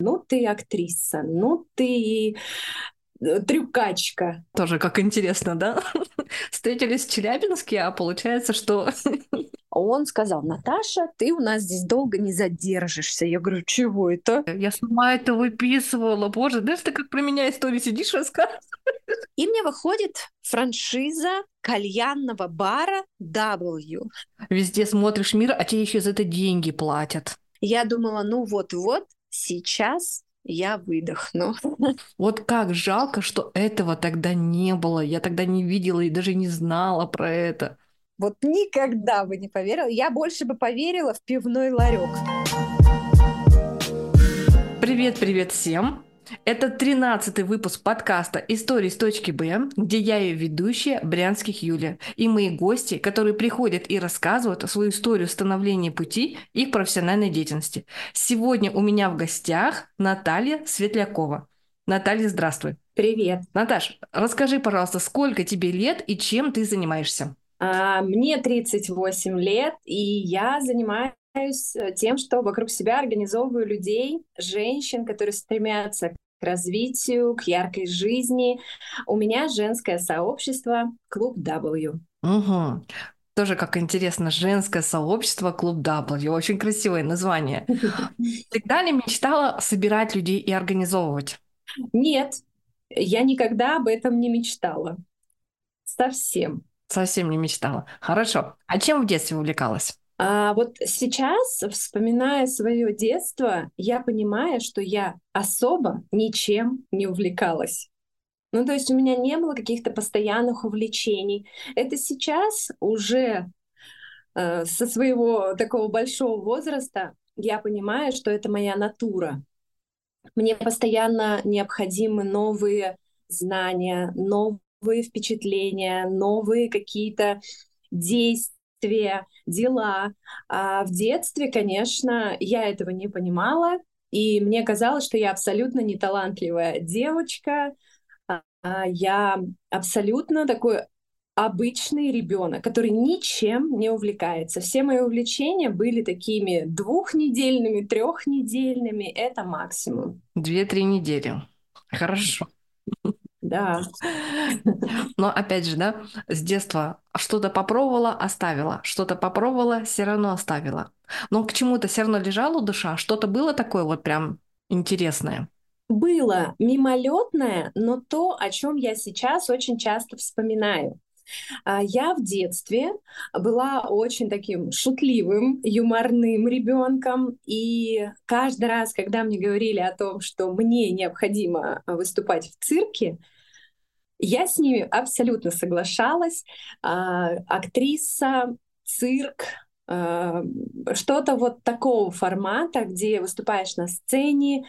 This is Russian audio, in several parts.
ну ты актриса, ну ты э, трюкачка. Тоже как интересно, да? Встретились в Челябинске, а получается, что... Он сказал, Наташа, ты у нас здесь долго не задержишься. Я говорю, чего это? Я сама это выписывала. Боже, знаешь, ты как про меня историю сидишь рассказываешь. И мне выходит франшиза кальянного бара W. Везде смотришь мир, а тебе еще за это деньги платят. Я думала, ну вот-вот, сейчас я выдохну. Вот как жалко, что этого тогда не было. Я тогда не видела и даже не знала про это. Вот никогда бы не поверила. Я больше бы поверила в пивной ларек. Привет-привет всем! Это 13-й выпуск подкаста «Истории с точки Б», где я ее ведущая, Брянских Юля, и мои гости, которые приходят и рассказывают свою историю становления пути их профессиональной деятельности. Сегодня у меня в гостях Наталья Светлякова. Наталья, здравствуй. Привет. Наташ, расскажи, пожалуйста, сколько тебе лет и чем ты занимаешься? А, мне 38 лет, и я занимаюсь Э, тем, что вокруг себя организовываю людей, женщин, которые стремятся к развитию, к яркой жизни. У меня женское сообщество Клуб W. Угу. Тоже как интересно, женское сообщество Клуб W. Очень красивое название. Всегда ли мечтала собирать людей и организовывать? Нет, я никогда об этом не мечтала. Совсем. Совсем не мечтала. Хорошо. А чем в детстве увлекалась? А вот сейчас, вспоминая свое детство, я понимаю, что я особо ничем не увлекалась. Ну, то есть у меня не было каких-то постоянных увлечений. Это сейчас уже э, со своего такого большого возраста я понимаю, что это моя натура. Мне постоянно необходимы новые знания, новые впечатления, новые какие-то действия действия, дела. А в детстве, конечно, я этого не понимала, и мне казалось, что я абсолютно неталантливая девочка, а я абсолютно такой обычный ребенок, который ничем не увлекается. Все мои увлечения были такими двухнедельными, трехнедельными. Это максимум. Две-три недели. Хорошо. Да. Но опять же, да, с детства что-то попробовала, оставила, что-то попробовала, все равно оставила. Но к чему-то все равно лежала душа, что-то было такое вот прям интересное. Было мимолетное, но то, о чем я сейчас очень часто вспоминаю. А, я в детстве была очень таким шутливым, юморным ребенком, и каждый раз, когда мне говорили о том, что мне необходимо выступать в цирке, я с ними абсолютно соглашалась. А, актриса, цирк, а, что-то вот такого формата, где выступаешь на сцене,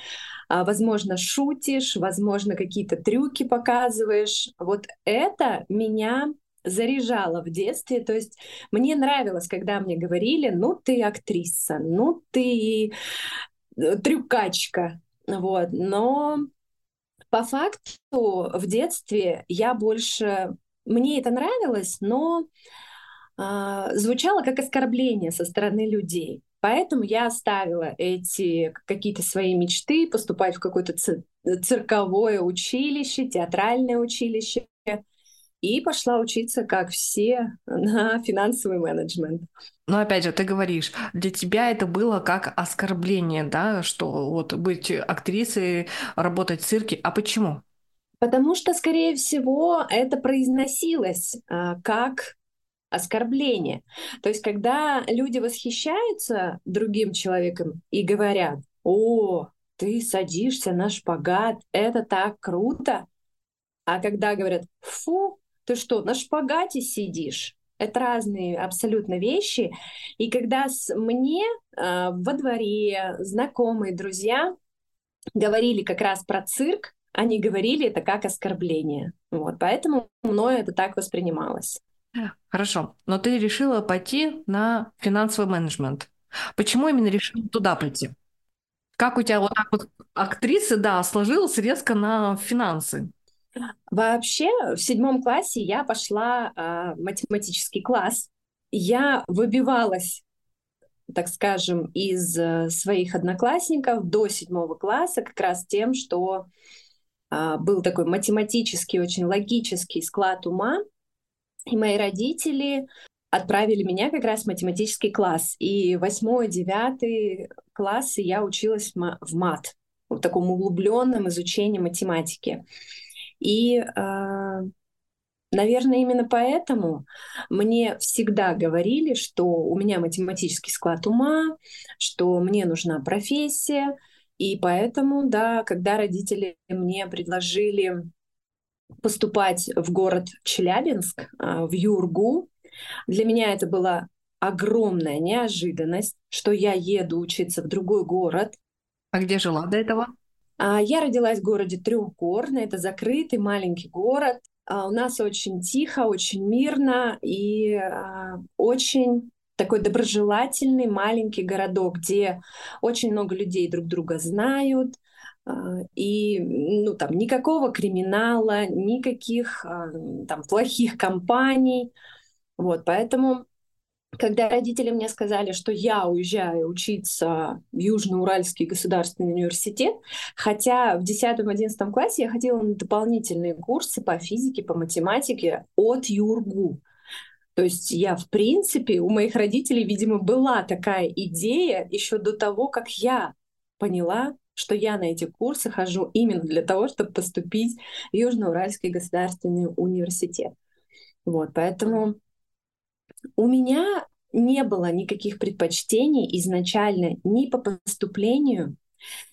возможно, шутишь, возможно, какие-то трюки показываешь. Вот это меня заряжало в детстве. То есть мне нравилось, когда мне говорили, ну ты актриса, ну ты э, трюкачка. Вот. Но по факту в детстве я больше... Мне это нравилось, но э, звучало как оскорбление со стороны людей. Поэтому я оставила эти какие-то свои мечты, поступать в какое-то цирковое училище, театральное училище, и пошла учиться, как все, на финансовый менеджмент. Но опять же, ты говоришь, для тебя это было как оскорбление, да, что вот быть актрисой, работать в цирке. А почему? Потому что, скорее всего, это произносилось а, как оскорбление. То есть, когда люди восхищаются другим человеком и говорят, о, ты садишься на шпагат, это так круто. А когда говорят, фу, ты что, на шпагате сидишь? Это разные абсолютно вещи. И когда с, мне э, во дворе знакомые, друзья говорили как раз про цирк, они говорили это как оскорбление. Вот, поэтому мною это так воспринималось. Хорошо, но ты решила пойти на финансовый менеджмент. Почему именно решила туда пойти? Как у тебя вот так вот актрисы, да, сложилось резко на финансы? Вообще, в седьмом классе я пошла в математический класс. Я выбивалась так скажем, из э, своих одноклассников до седьмого класса как раз тем, что а, был такой математический, очень логический склад ума, и мои родители отправили меня как раз в математический класс. И восьмой, девятый классы я училась в мат, в таком углубленном изучении математики. И, э, наверное, именно поэтому мне всегда говорили, что у меня математический склад ума, что мне нужна профессия. И поэтому, да, когда родители мне предложили поступать в город Челябинск, э, в Юргу, для меня это была огромная неожиданность, что я еду учиться в другой город. А где жила до этого? А, я родилась в городе Трехгорно, это закрытый маленький город. А, у нас очень тихо, очень мирно и а, очень такой доброжелательный маленький городок, где очень много людей друг друга знают, и ну, там никакого криминала, никаких там плохих компаний. Вот, поэтому, когда родители мне сказали, что я уезжаю учиться в Южно-Уральский государственный университет, хотя в 10-11 классе я ходила на дополнительные курсы по физике, по математике от ЮРГУ. То есть я, в принципе, у моих родителей, видимо, была такая идея еще до того, как я поняла, что я на эти курсы хожу именно для того, чтобы поступить в Южно-Уральский государственный университет. Вот, поэтому у меня не было никаких предпочтений изначально ни по поступлению.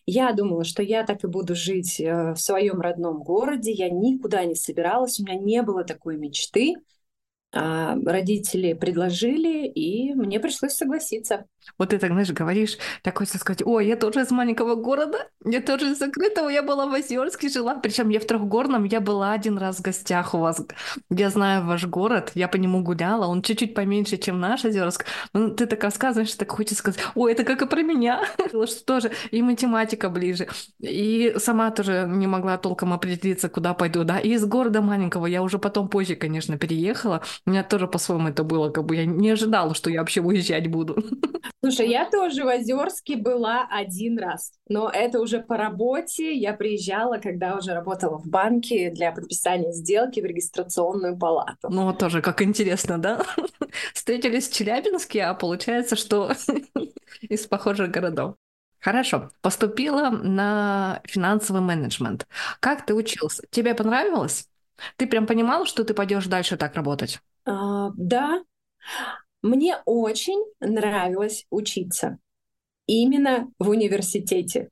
Я думала, что я так и буду жить э, в своем родном городе. Я никуда не собиралась, у меня не было такой мечты. А родители предложили, и мне пришлось согласиться. Вот ты так, знаешь, говоришь, так хочется сказать, ой, я тоже из маленького города, я тоже из закрытого, я была в Озерске, жила, причем я в Трехгорном, я была один раз в гостях у вас, я знаю ваш город, я по нему гуляла, он чуть-чуть поменьше, чем наш Озерск, но ты так рассказываешь, так хочется сказать, ой, это как и про меня, что тоже и математика ближе, и сама тоже не могла толком определиться, куда пойду, да, и из города маленького я уже потом позже, конечно, переехала, у меня тоже по-своему это было, как бы я не ожидала, что я вообще уезжать буду. Слушай, я тоже в Озерске была один раз, но это уже по работе. Я приезжала, когда уже работала в банке для подписания сделки в регистрационную палату. Ну, тоже как интересно, да? Встретились в Челябинске, а получается, что из похожих городов. Хорошо, поступила на финансовый менеджмент. Как ты учился? Тебе понравилось? Ты прям понимала, что ты пойдешь дальше так работать? А, да, мне очень нравилось учиться именно в университете.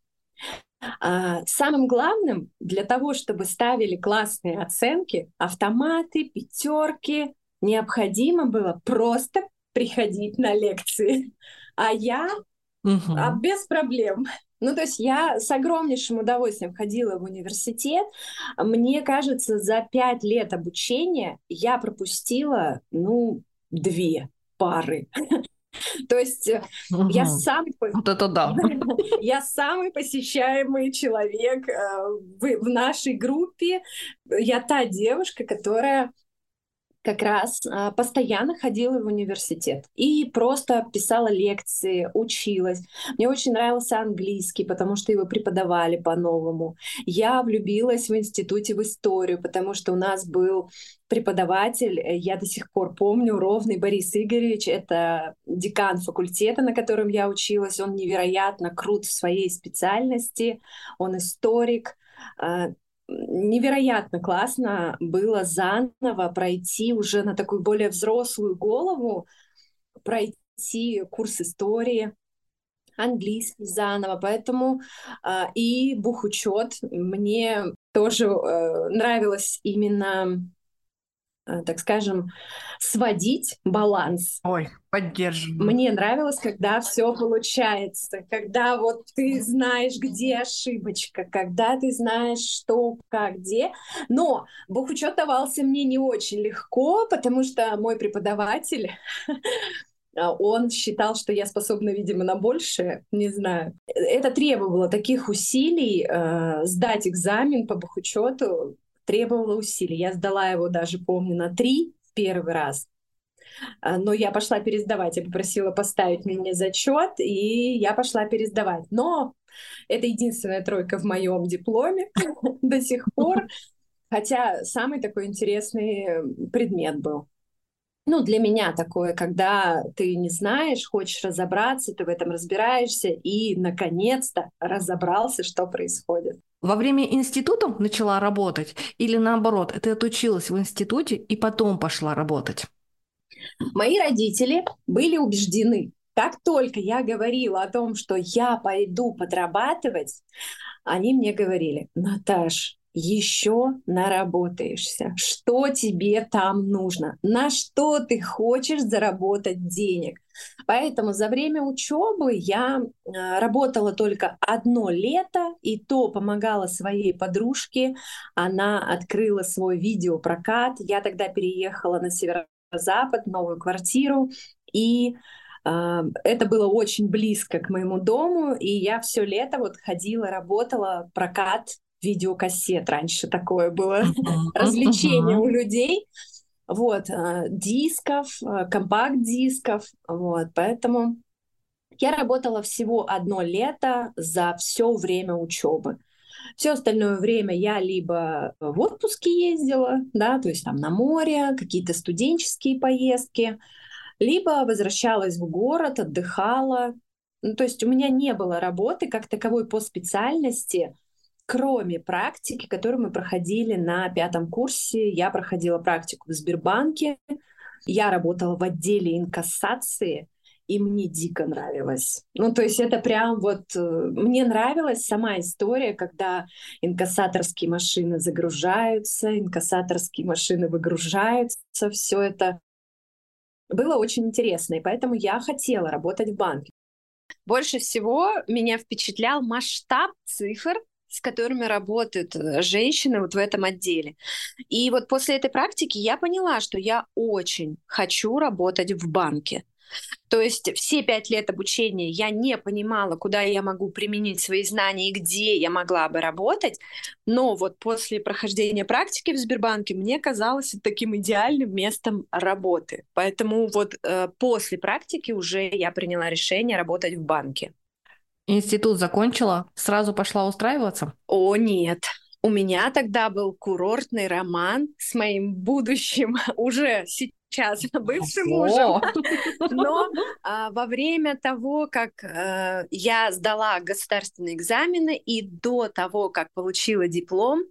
А, самым главным для того, чтобы ставили классные оценки, автоматы, пятерки, необходимо было просто приходить на лекции. А я угу. а без проблем ну, то есть я с огромнейшим удовольствием ходила в университет. Мне кажется, за пять лет обучения я пропустила, ну, две пары. То есть угу. я самый вот это да. я самый посещаемый человек э, в нашей группе. Я та девушка, которая как раз а, постоянно ходила в университет и просто писала лекции, училась. Мне очень нравился английский, потому что его преподавали по-новому. Я влюбилась в институте в историю, потому что у нас был преподаватель, э, я до сих пор помню, Ровный Борис Игоревич, это декан факультета, на котором я училась. Он невероятно крут в своей специальности, он историк, а, невероятно классно было заново пройти уже на такую более взрослую голову, пройти курс истории, английский заново, поэтому э, и бухучет мне тоже э, нравилось именно так скажем, сводить баланс. Ой, поддерживаю. Мне нравилось, когда все получается, когда вот ты знаешь, где ошибочка, когда ты знаешь, что, как, где. Но бухучет давался мне не очень легко, потому что мой преподаватель он считал, что я способна, видимо, на большее, не знаю. Это требовало таких усилий э, сдать экзамен по бухучету, требовало усилий. Я сдала его даже, помню, на три первый раз. а, но я пошла пересдавать. Я попросила поставить мне зачет, и я пошла пересдавать. Но это единственная тройка в моем дипломе до сих пор. Хотя самый такой интересный предмет был. Ну, для меня такое, когда ты не знаешь, хочешь разобраться, ты в этом разбираешься и, наконец-то, разобрался, что происходит. Во время института начала работать или наоборот, ты отучилась в институте и потом пошла работать? Мои родители были убеждены, как только я говорила о том, что я пойду подрабатывать, они мне говорили, Наташ, еще наработаешься. Что тебе там нужно? На что ты хочешь заработать денег? Поэтому за время учебы я а, работала только одно лето, и то помогала своей подружке. Она открыла свой видеопрокат. Я тогда переехала на северо-запад, новую квартиру, и а, это было очень близко к моему дому, и я все лето вот ходила, работала, прокат видеокассет. Раньше такое было развлечение у людей. Вот, а, дисков, а, компакт-дисков. Вот, поэтому я работала всего одно лето за все время учебы. Все остальное время я либо в отпуске ездила, да, то есть там на море, какие-то студенческие поездки, либо возвращалась в город, отдыхала. Ну, то есть у меня не было работы как таковой по специальности, кроме практики, которую мы проходили на пятом курсе. Я проходила практику в Сбербанке, я работала в отделе инкассации, и мне дико нравилось. Ну, то есть это прям вот... Э, мне нравилась сама история, когда инкассаторские машины загружаются, инкассаторские машины выгружаются, все это было очень интересно, и поэтому я хотела работать в банке. Больше всего меня впечатлял масштаб цифр, с которыми работают э, женщины вот в этом отделе. И вот после этой практики я поняла, что я очень хочу работать в банке. То есть все пять лет обучения я не понимала, куда я могу применить свои знания и где я могла бы работать, но вот после прохождения практики в Сбербанке мне казалось таким идеальным местом работы. Поэтому вот э, после практики уже я приняла решение работать в банке. Институт закончила, сразу пошла устраиваться? О, нет. У меня тогда был курортный роман с моим будущим уже сейчас бывшим мужем. Но а, во время того, как а, я сдала государственные экзамены и до того, как получила диплом,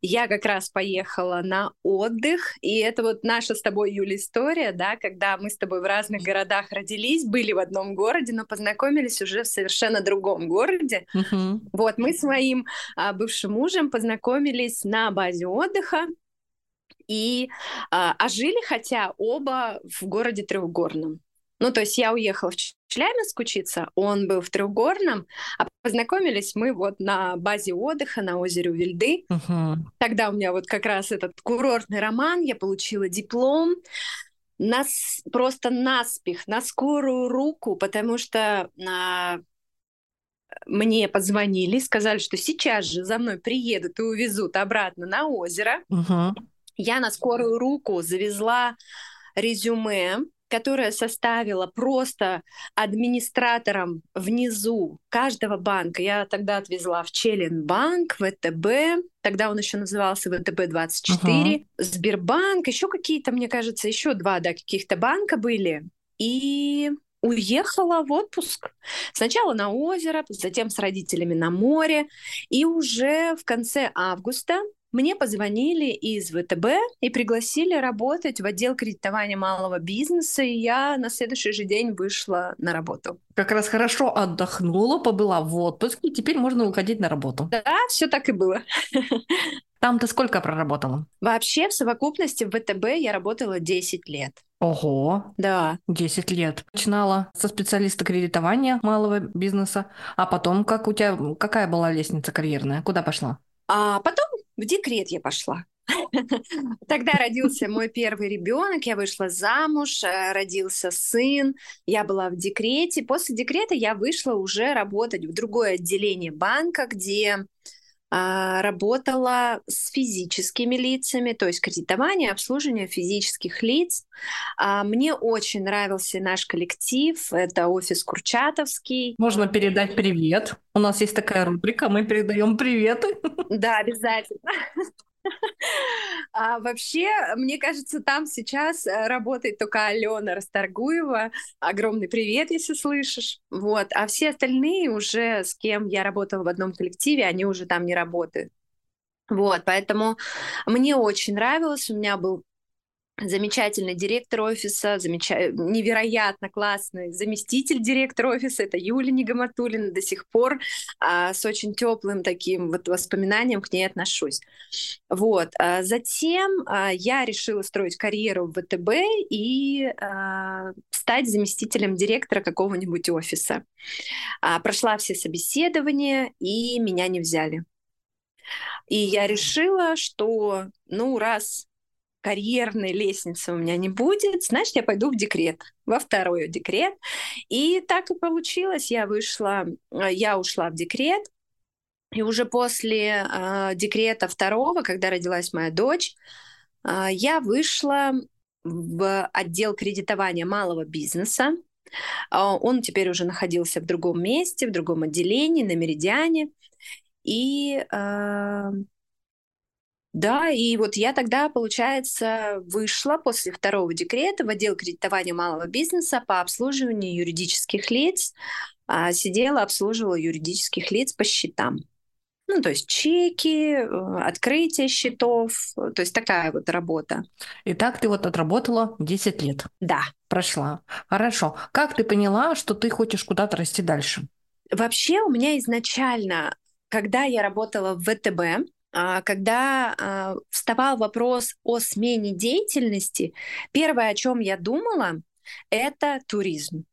я как раз поехала на отдых. И это вот наша с тобой, Юля, история, да, когда мы с тобой в разных городах родились, были в одном городе, но познакомились уже в совершенно другом городе. Uh-huh. Вот мы с моим а, бывшим мужем познакомились на базе отдыха и а, а жили хотя оба в городе Трехгорном. Ну, то есть я уехала в Челябинск учиться, он был в Трехгорном, а познакомились мы вот на базе отдыха на озере Вильды. Uh-huh. Тогда у меня вот как раз этот курортный роман, я получила диплом, нас просто наспех, на скорую руку, потому что а, мне позвонили, сказали, что сейчас же за мной приедут и увезут обратно на озеро. Uh-huh. Я на скорую руку завезла резюме, которое составила просто администратором внизу каждого банка. Я тогда отвезла в Челленбанк, ВТБ, тогда он еще назывался ВТБ-24, uh-huh. Сбербанк, еще какие-то, мне кажется, еще два да, каких-то банка были. И уехала в отпуск. Сначала на озеро, затем с родителями на море. И уже в конце августа мне позвонили из ВТБ и пригласили работать в отдел кредитования малого бизнеса, и я на следующий же день вышла на работу. Как раз хорошо отдохнула, побыла в отпуске, теперь можно уходить на работу. Да, все так и было. Там ты сколько проработала? Вообще в совокупности в ВТБ я работала 10 лет. Ого. Да. 10 лет. Начинала со специалиста кредитования малого бизнеса, а потом как у тебя, какая была лестница карьерная? Куда пошла? А потом в декрет я пошла. Тогда родился мой первый ребенок, я вышла замуж, э, родился сын, я была в декрете. После декрета я вышла уже работать в другое отделение банка, где работала с физическими лицами, то есть кредитование, обслуживание физических лиц. А, мне очень нравился наш коллектив, это офис Курчатовский. Можно передать привет. У нас есть такая рубрика, мы передаем приветы. Да, обязательно. А вообще, мне кажется, там сейчас э, работает только Алена Расторгуева. Огромный привет, если слышишь. Вот. А все остальные уже, с кем я работала в одном коллективе, они уже там не работают. Вот, поэтому мне очень нравилось. У меня был замечательный директор офиса, замеч... невероятно классный заместитель директора офиса, это Юлия Нигаматулина, до сих пор а, с очень теплым таким вот воспоминанием к ней отношусь. Вот. А затем а, я решила строить карьеру в ВТБ и а, стать заместителем директора какого-нибудь офиса. А, прошла все собеседования, и меня не взяли. И я решила, что, ну, раз карьерной лестницы у меня не будет, значит, я пойду в декрет, во второй декрет. И так и получилось. Я вышла, э, я ушла в декрет, и уже после э, декрета второго, когда родилась моя дочь, э, я вышла в отдел кредитования малого бизнеса. Э, он теперь уже находился в другом месте, в другом отделении, на Меридиане. И да, и вот я тогда, получается, вышла после второго декрета в отдел кредитования малого бизнеса по обслуживанию юридических лиц. А, сидела, обслуживала юридических лиц по счетам. Ну, то есть чеки, э, открытие счетов, то есть такая вот работа. И так ты вот отработала 10 лет? Да. Прошла. Хорошо. Как ты поняла, что ты хочешь куда-то расти дальше? Вообще у меня изначально, когда я работала в ВТБ, когда а, вставал вопрос о смене деятельности, первое, о чем я думала, это туризм.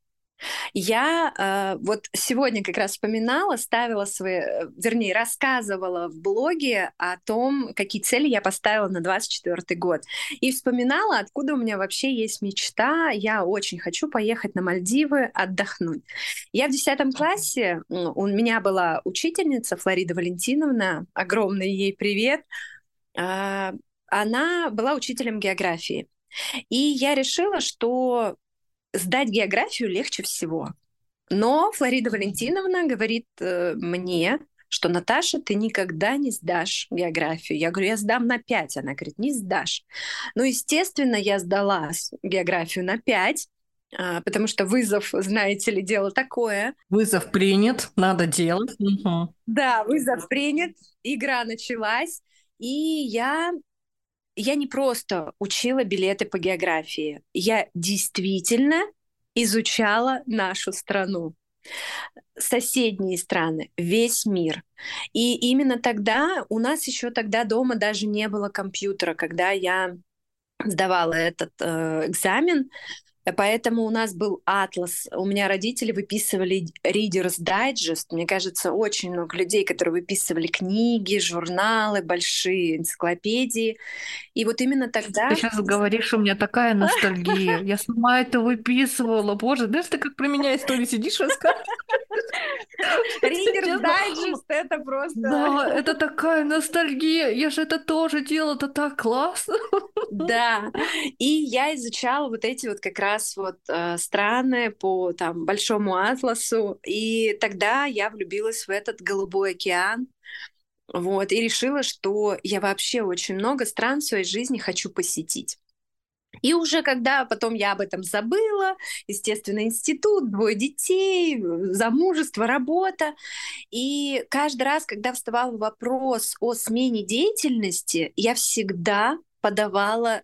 Я э, вот сегодня как раз вспоминала, ставила свои, э, вернее, рассказывала в блоге о том, какие цели я поставила на 24 год. И вспоминала, откуда у меня вообще есть мечта. Я очень хочу поехать на Мальдивы отдохнуть. Я в 10 классе, у меня была учительница Флорида Валентиновна, огромный ей привет. Э, она была учителем географии. И я решила, что сдать географию легче всего. Но Флорида Валентиновна говорит э, мне, что Наташа, ты никогда не сдашь географию. Я говорю, я сдам на 5. Она говорит, не сдашь. Ну, естественно, я сдала географию на 5, а, потому что вызов, знаете ли, дело такое. Вызов принят, надо делать. Угу. Да, вызов принят, игра началась, и я я не просто учила билеты по географии, я действительно изучала нашу страну соседние страны, весь мир. И именно тогда у нас еще тогда дома даже не было компьютера, когда я сдавала этот э, экзамен, Поэтому у нас был атлас. У меня родители выписывали Reader's Digest. Мне кажется, очень много людей, которые выписывали книги, журналы, большие энциклопедии. И вот именно тогда... Ты сейчас говоришь, у меня такая ностальгия. Я сама это выписывала. Боже, знаешь, ты как про меня историю сидишь рассказываешь. Reader's Digest — это просто... Да, это такая ностальгия. Я же это тоже делала, это так классно. Да. И я изучала вот эти вот как раз раз вот э, страны по там большому атласу, и тогда я влюбилась в этот голубой океан, вот, и решила, что я вообще очень много стран в своей жизни хочу посетить. И уже когда потом я об этом забыла, естественно, институт, двое детей, замужество, работа. И каждый раз, когда вставал вопрос о смене деятельности, я всегда подавала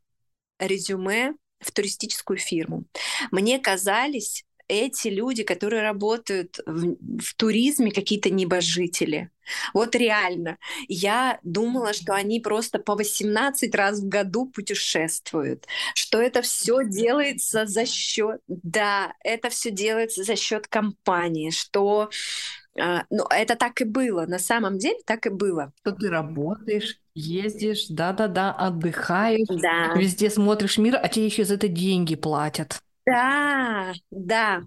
резюме в туристическую фирму. Мне казались эти люди, которые работают в, в туризме, какие-то небожители. Вот реально. Я думала, что они просто по 18 раз в году путешествуют, что это все делается за счет, да, это все делается за счет компании, что а, ну, это так и было, на самом деле так и было. Что ты работаешь, ездишь, да-да-да, отдыхаешь, да. везде смотришь мир, а тебе еще за это деньги платят. Да, да.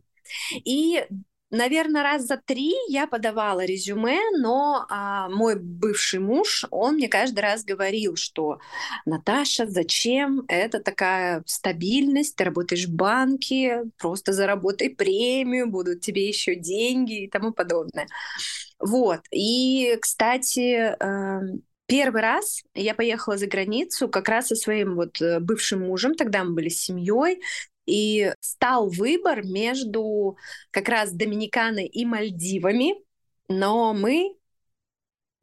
И наверное, раз за три я подавала резюме, но а, мой бывший муж, он мне каждый раз говорил, что Наташа, зачем? Это такая стабильность, ты работаешь в банке, просто заработай премию, будут тебе еще деньги и тому подобное. Вот. И, кстати, эм, Первый раз я поехала за границу как раз со своим вот э, бывшим мужем, тогда мы были с семьей, и стал выбор между как раз Доминиканой и Мальдивами, но мы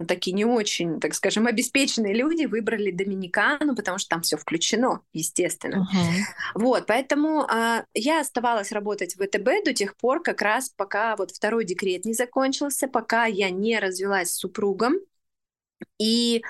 такие не очень, так скажем, обеспеченные люди выбрали Доминикану, потому что там все включено, естественно. Uh-huh. Вот, поэтому а, я оставалась работать в ВТБ до тех пор, как раз пока вот второй декрет не закончился, пока я не развелась с супругом, и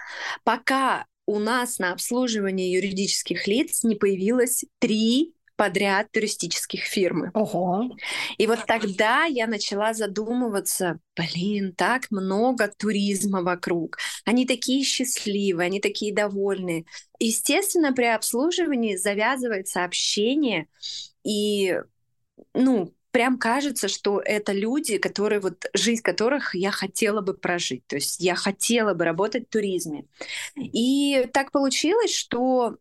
пока у нас на обслуживание юридических лиц не появилось три подряд туристических фирмы. Ого. И вот тогда я начала задумываться, блин, так много туризма вокруг. Они такие счастливые, они такие довольные. Естественно, при обслуживании завязывается общение, и ну, прям кажется, что это люди, которые вот жизнь которых я хотела бы прожить. То есть я хотела бы работать в туризме. И так получилось, что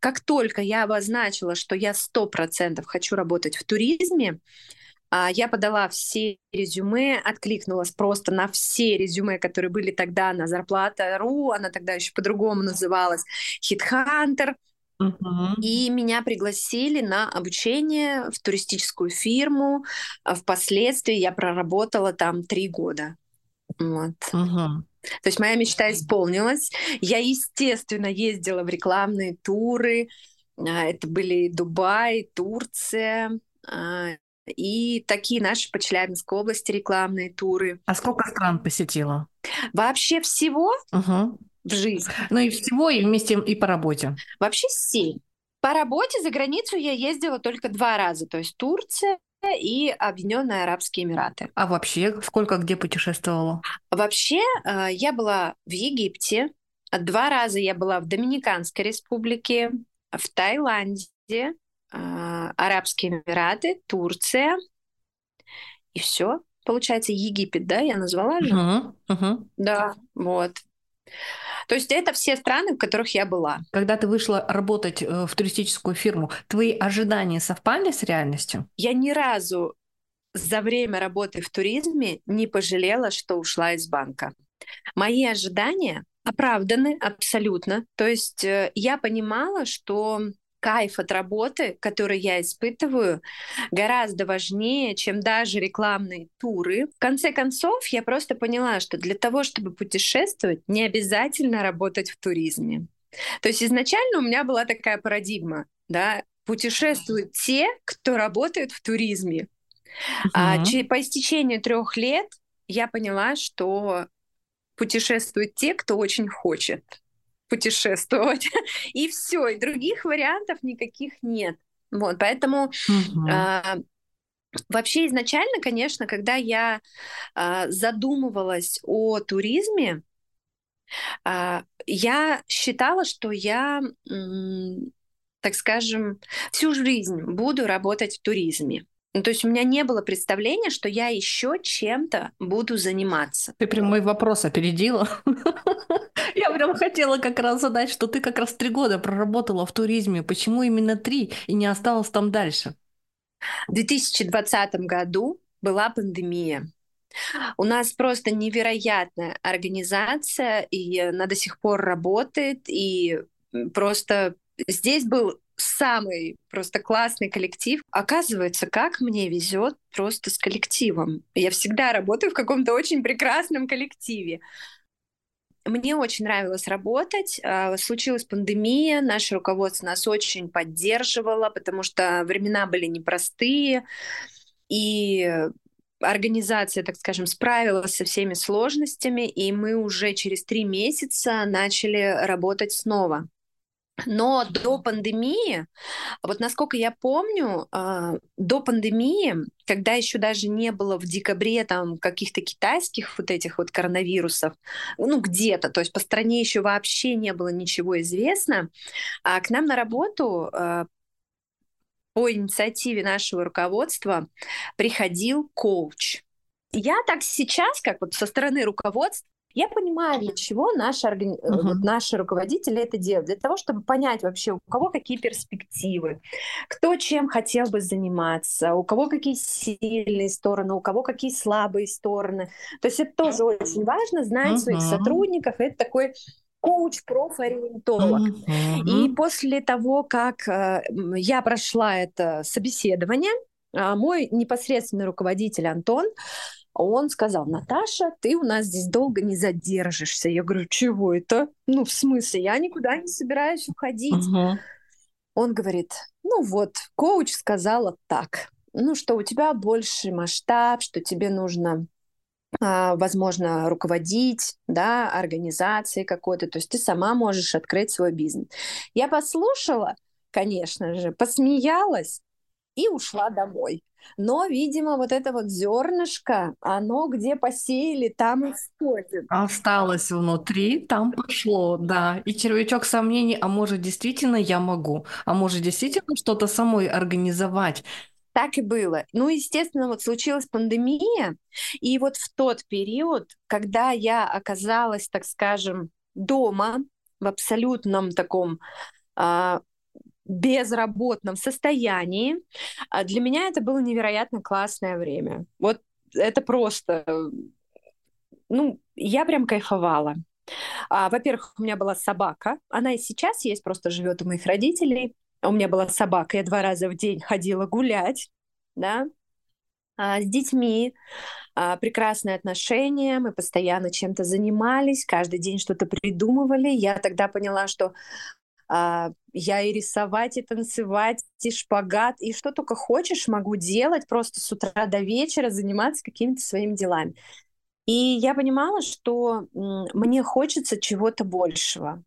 как только я обозначила, что я сто процентов хочу работать в туризме, а, я подала все резюме, откликнулась просто на все резюме, которые были тогда на зарплата.ру, она тогда еще по-другому называлась, HitHunter. Uh-huh. И меня пригласили на обучение в туристическую фирму. А впоследствии я проработала там три года. Вот. Uh-huh. То есть моя мечта исполнилась. Я, естественно, ездила в рекламные туры. А, это были Дубай, Турция а, и такие наши по Челябинской области рекламные туры. А сколько стран посетила? Вообще всего угу. В жизни. Ну и всего, и вместе, и по работе. Вообще семь. По работе за границу я ездила только два раза. То есть Турция, и Объединенные Арабские Эмираты. А вообще сколько где путешествовала? Вообще э, я была в Египте, два раза я была в Доминиканской республике, в Таиланде, э, Арабские Эмираты, Турция и все. Получается Египет, да, я назвала же? Uh-huh, uh-huh. Да, вот. То есть это все страны, в которых я была. Когда ты вышла работать э, в туристическую фирму, твои ожидания совпали с реальностью? Я ни разу за время работы в туризме не пожалела, что ушла из банка. Мои ожидания оправданы абсолютно. То есть э, я понимала, что кайф от работы, который я испытываю, гораздо важнее, чем даже рекламные туры. В конце концов, я просто поняла, что для того, чтобы путешествовать, не обязательно работать в туризме. То есть изначально у меня была такая парадигма, да, путешествуют те, кто работает в туризме. Uh-huh. А, по истечению трех лет я поняла, что путешествуют те, кто очень хочет путешествовать. И все, и других вариантов никаких нет. Вот, поэтому угу. а, вообще изначально, конечно, когда я а, задумывалась о туризме, а, я считала, что я, м, так скажем, всю жизнь буду работать в туризме. Ну, то есть у меня не было представления, что я еще чем-то буду заниматься. Ты прям мой вопрос опередила. Я прям хотела как раз задать, что ты как раз три года проработала в туризме. Почему именно три и не осталась там дальше? В 2020 году была пандемия. У нас просто невероятная организация, и она до сих пор работает, и просто здесь был самый просто классный коллектив. Оказывается, как мне везет просто с коллективом. Я всегда работаю в каком-то очень прекрасном коллективе. Мне очень нравилось работать. А, случилась пандемия, наше руководство нас очень поддерживало, потому что времена были непростые, и организация, так скажем, справилась со всеми сложностями, и мы уже через три месяца начали работать снова. Но до пандемии, вот насколько я помню, а, до пандемии, когда еще даже не было в декабре там каких-то китайских вот этих вот коронавирусов, ну где-то, то есть по стране еще вообще не было ничего известно, а к нам на работу а, по инициативе нашего руководства приходил коуч. Я так сейчас, как вот со стороны руководства, я понимаю, для чего наши, органи... uh-huh. вот наши руководители это делают. Для того, чтобы понять вообще, у кого какие перспективы, кто чем хотел бы заниматься, у кого какие сильные стороны, у кого какие слабые стороны. То есть это тоже очень важно, знать uh-huh. своих сотрудников. Это такой коуч-профориентолог. Uh-huh. И после того, как э, я прошла это собеседование, э, мой непосредственный руководитель Антон, он сказал, Наташа, ты у нас здесь долго не задержишься. Я говорю, чего это? Ну, в смысле, я никуда не собираюсь уходить. Uh-huh. Он говорит, ну вот, коуч сказала так, ну что у тебя больше масштаб, что тебе нужно а, возможно, руководить, да, организацией какой-то, то есть ты сама можешь открыть свой бизнес. Я послушала, конечно же, посмеялась и ушла домой. Но, видимо, вот это вот зернышко, оно где посеяли, там и всходит. Осталось внутри, там пошло, да. И червячок сомнений, а может действительно я могу, а может действительно что-то самой организовать. Так и было. Ну, естественно, вот случилась пандемия, и вот в тот период, когда я оказалась, так скажем, дома в абсолютном таком а, безработном состоянии, а для меня это было невероятно классное время. Вот это просто, ну, я прям кайфовала. А, во-первых, у меня была собака, она и сейчас есть, просто живет у моих родителей. У меня была собака, я два раза в день ходила гулять, да, а, с детьми, прекрасные отношения, мы постоянно чем-то занимались, каждый день что-то придумывали. Я тогда поняла, что а, я и рисовать, и танцевать, и шпагат, и что только хочешь могу делать просто с утра до вечера, заниматься какими-то своими делами. И я понимала, что мне хочется чего-то большего.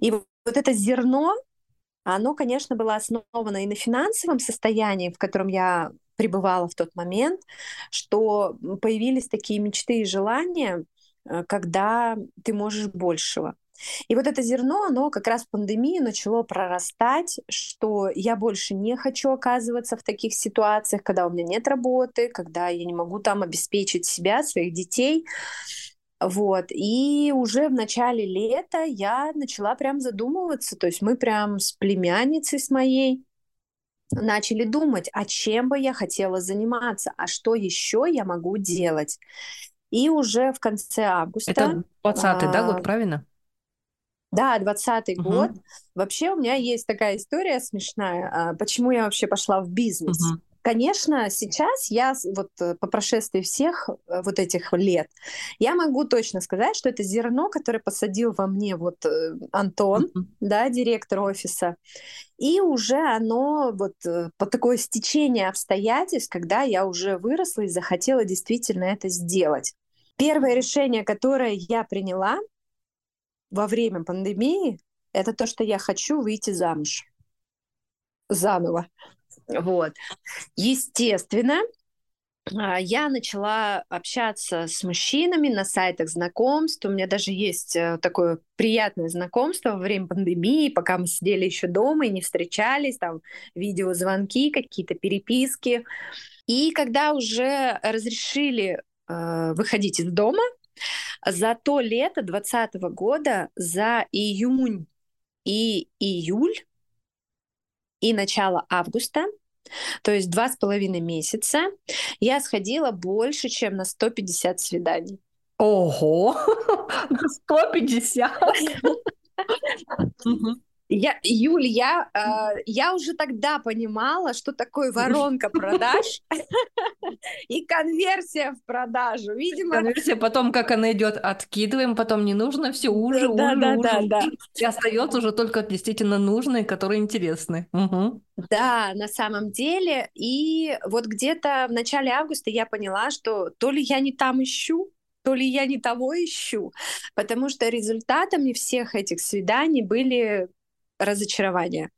И вот это зерно, оно, конечно, было основано и на финансовом состоянии, в котором я пребывала в тот момент, что появились такие мечты и желания, э, когда ты можешь большего. И вот это зерно, оно как раз в пандемию начало прорастать, что я больше не хочу оказываться в таких ситуациях, когда у меня нет работы, когда я не могу там обеспечить себя, своих детей. Вот. И уже в начале лета я начала прям задумываться. То есть мы прям с племянницей с моей начали думать, а чем бы я хотела заниматься, а что еще я могу делать. И уже в конце августа... Это 20-й, а, да, год, правильно? Да, 20 угу. год. Вообще у меня есть такая история смешная, а, почему я вообще пошла в бизнес. Угу. Конечно, сейчас я вот э, по прошествии всех э, вот этих лет, я могу точно сказать, что это зерно, которое посадил во мне вот э, Антон, mm-hmm. да, директор офиса, и уже оно вот по такое стечение обстоятельств, когда я уже выросла и захотела действительно это сделать. Первое решение, которое я приняла, во время пандемии, это то, что я хочу выйти замуж заново. Вот. Естественно, а, я начала общаться с мужчинами на сайтах знакомств. У меня даже есть э, такое приятное знакомство во время пандемии, пока мы сидели еще дома и не встречались, там видеозвонки, какие-то переписки. И когда уже разрешили э, выходить из дома, за то лето 2020 года, за июнь и июль и начало августа, то есть два с половиной месяца, я сходила больше, чем на 150 свиданий. Ого! 150! Я, Юль, я, э, я уже тогда понимала, что такое воронка продаж и конверсия в продажу. Видимо... Конверсия потом, как она идет, откидываем, потом не нужно, все уже, да, уже, да, уже. Да, да. И остается уже только действительно нужные, которые интересны. Угу. Да, на самом деле. И вот где-то в начале августа я поняла, что то ли я не там ищу, то ли я не того ищу, потому что результатами всех этих свиданий были разочарование.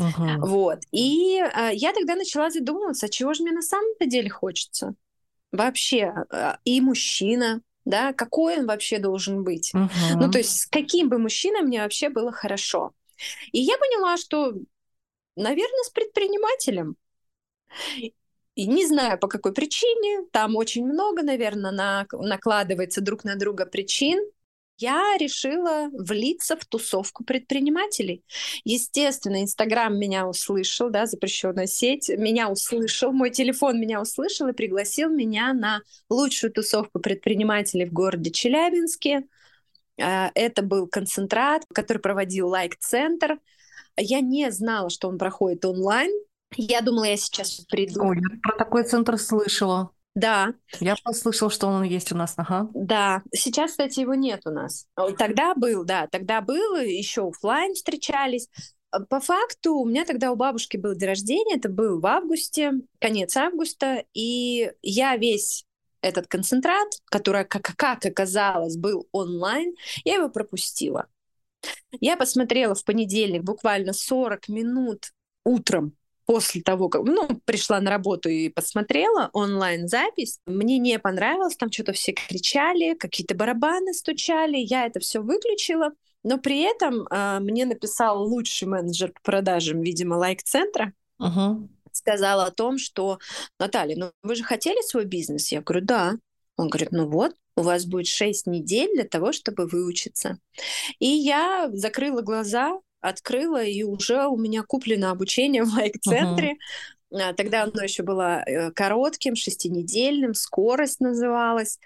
Uh-huh. Вот. И э, я тогда начала задумываться, чего же мне на самом-то деле хочется. Вообще, э, и мужчина, да, какой он вообще должен быть. Uh-huh. Ну, то есть, с каким бы мужчиной мне вообще было хорошо. И я поняла, что Наверное, с предпринимателем. И не знаю по какой причине, там очень много, наверное, на, накладывается друг на друга причин. Я решила влиться в тусовку предпринимателей. Естественно, Инстаграм меня услышал, да, запрещенная сеть, меня услышал, мой телефон меня услышал и пригласил меня на лучшую тусовку предпринимателей в городе Челябинске. А, это был концентрат, который проводил лайк-центр. Я не знала, что он проходит онлайн, я думала, я сейчас приду. Ой, я про такой центр слышала. Да. Я послышала, что он есть у нас, ага. Да. Сейчас, кстати, его нет у нас. Тогда был, да, тогда был, еще офлайн встречались. По факту у меня тогда у бабушки был день рождения, это был в августе, конец августа, и я весь этот концентрат, который, как, как оказалось, был онлайн, я его пропустила. Я посмотрела в понедельник буквально 40 минут утром после того, как ну, пришла на работу и посмотрела онлайн-запись, мне не понравилось, там что-то все кричали, какие-то барабаны стучали, я это все выключила, но при этом э, мне написал лучший менеджер по продажам, видимо, лайк-центра, uh-huh. сказал о том, что Наталья, ну вы же хотели свой бизнес? Я говорю, да. Он говорит, ну вот, у вас будет 6 недель для того, чтобы выучиться. И я закрыла глаза, открыла, и уже у меня куплено обучение в лайк-центре. Uh-huh. Тогда оно еще было э, коротким, шестинедельным, скорость называлась.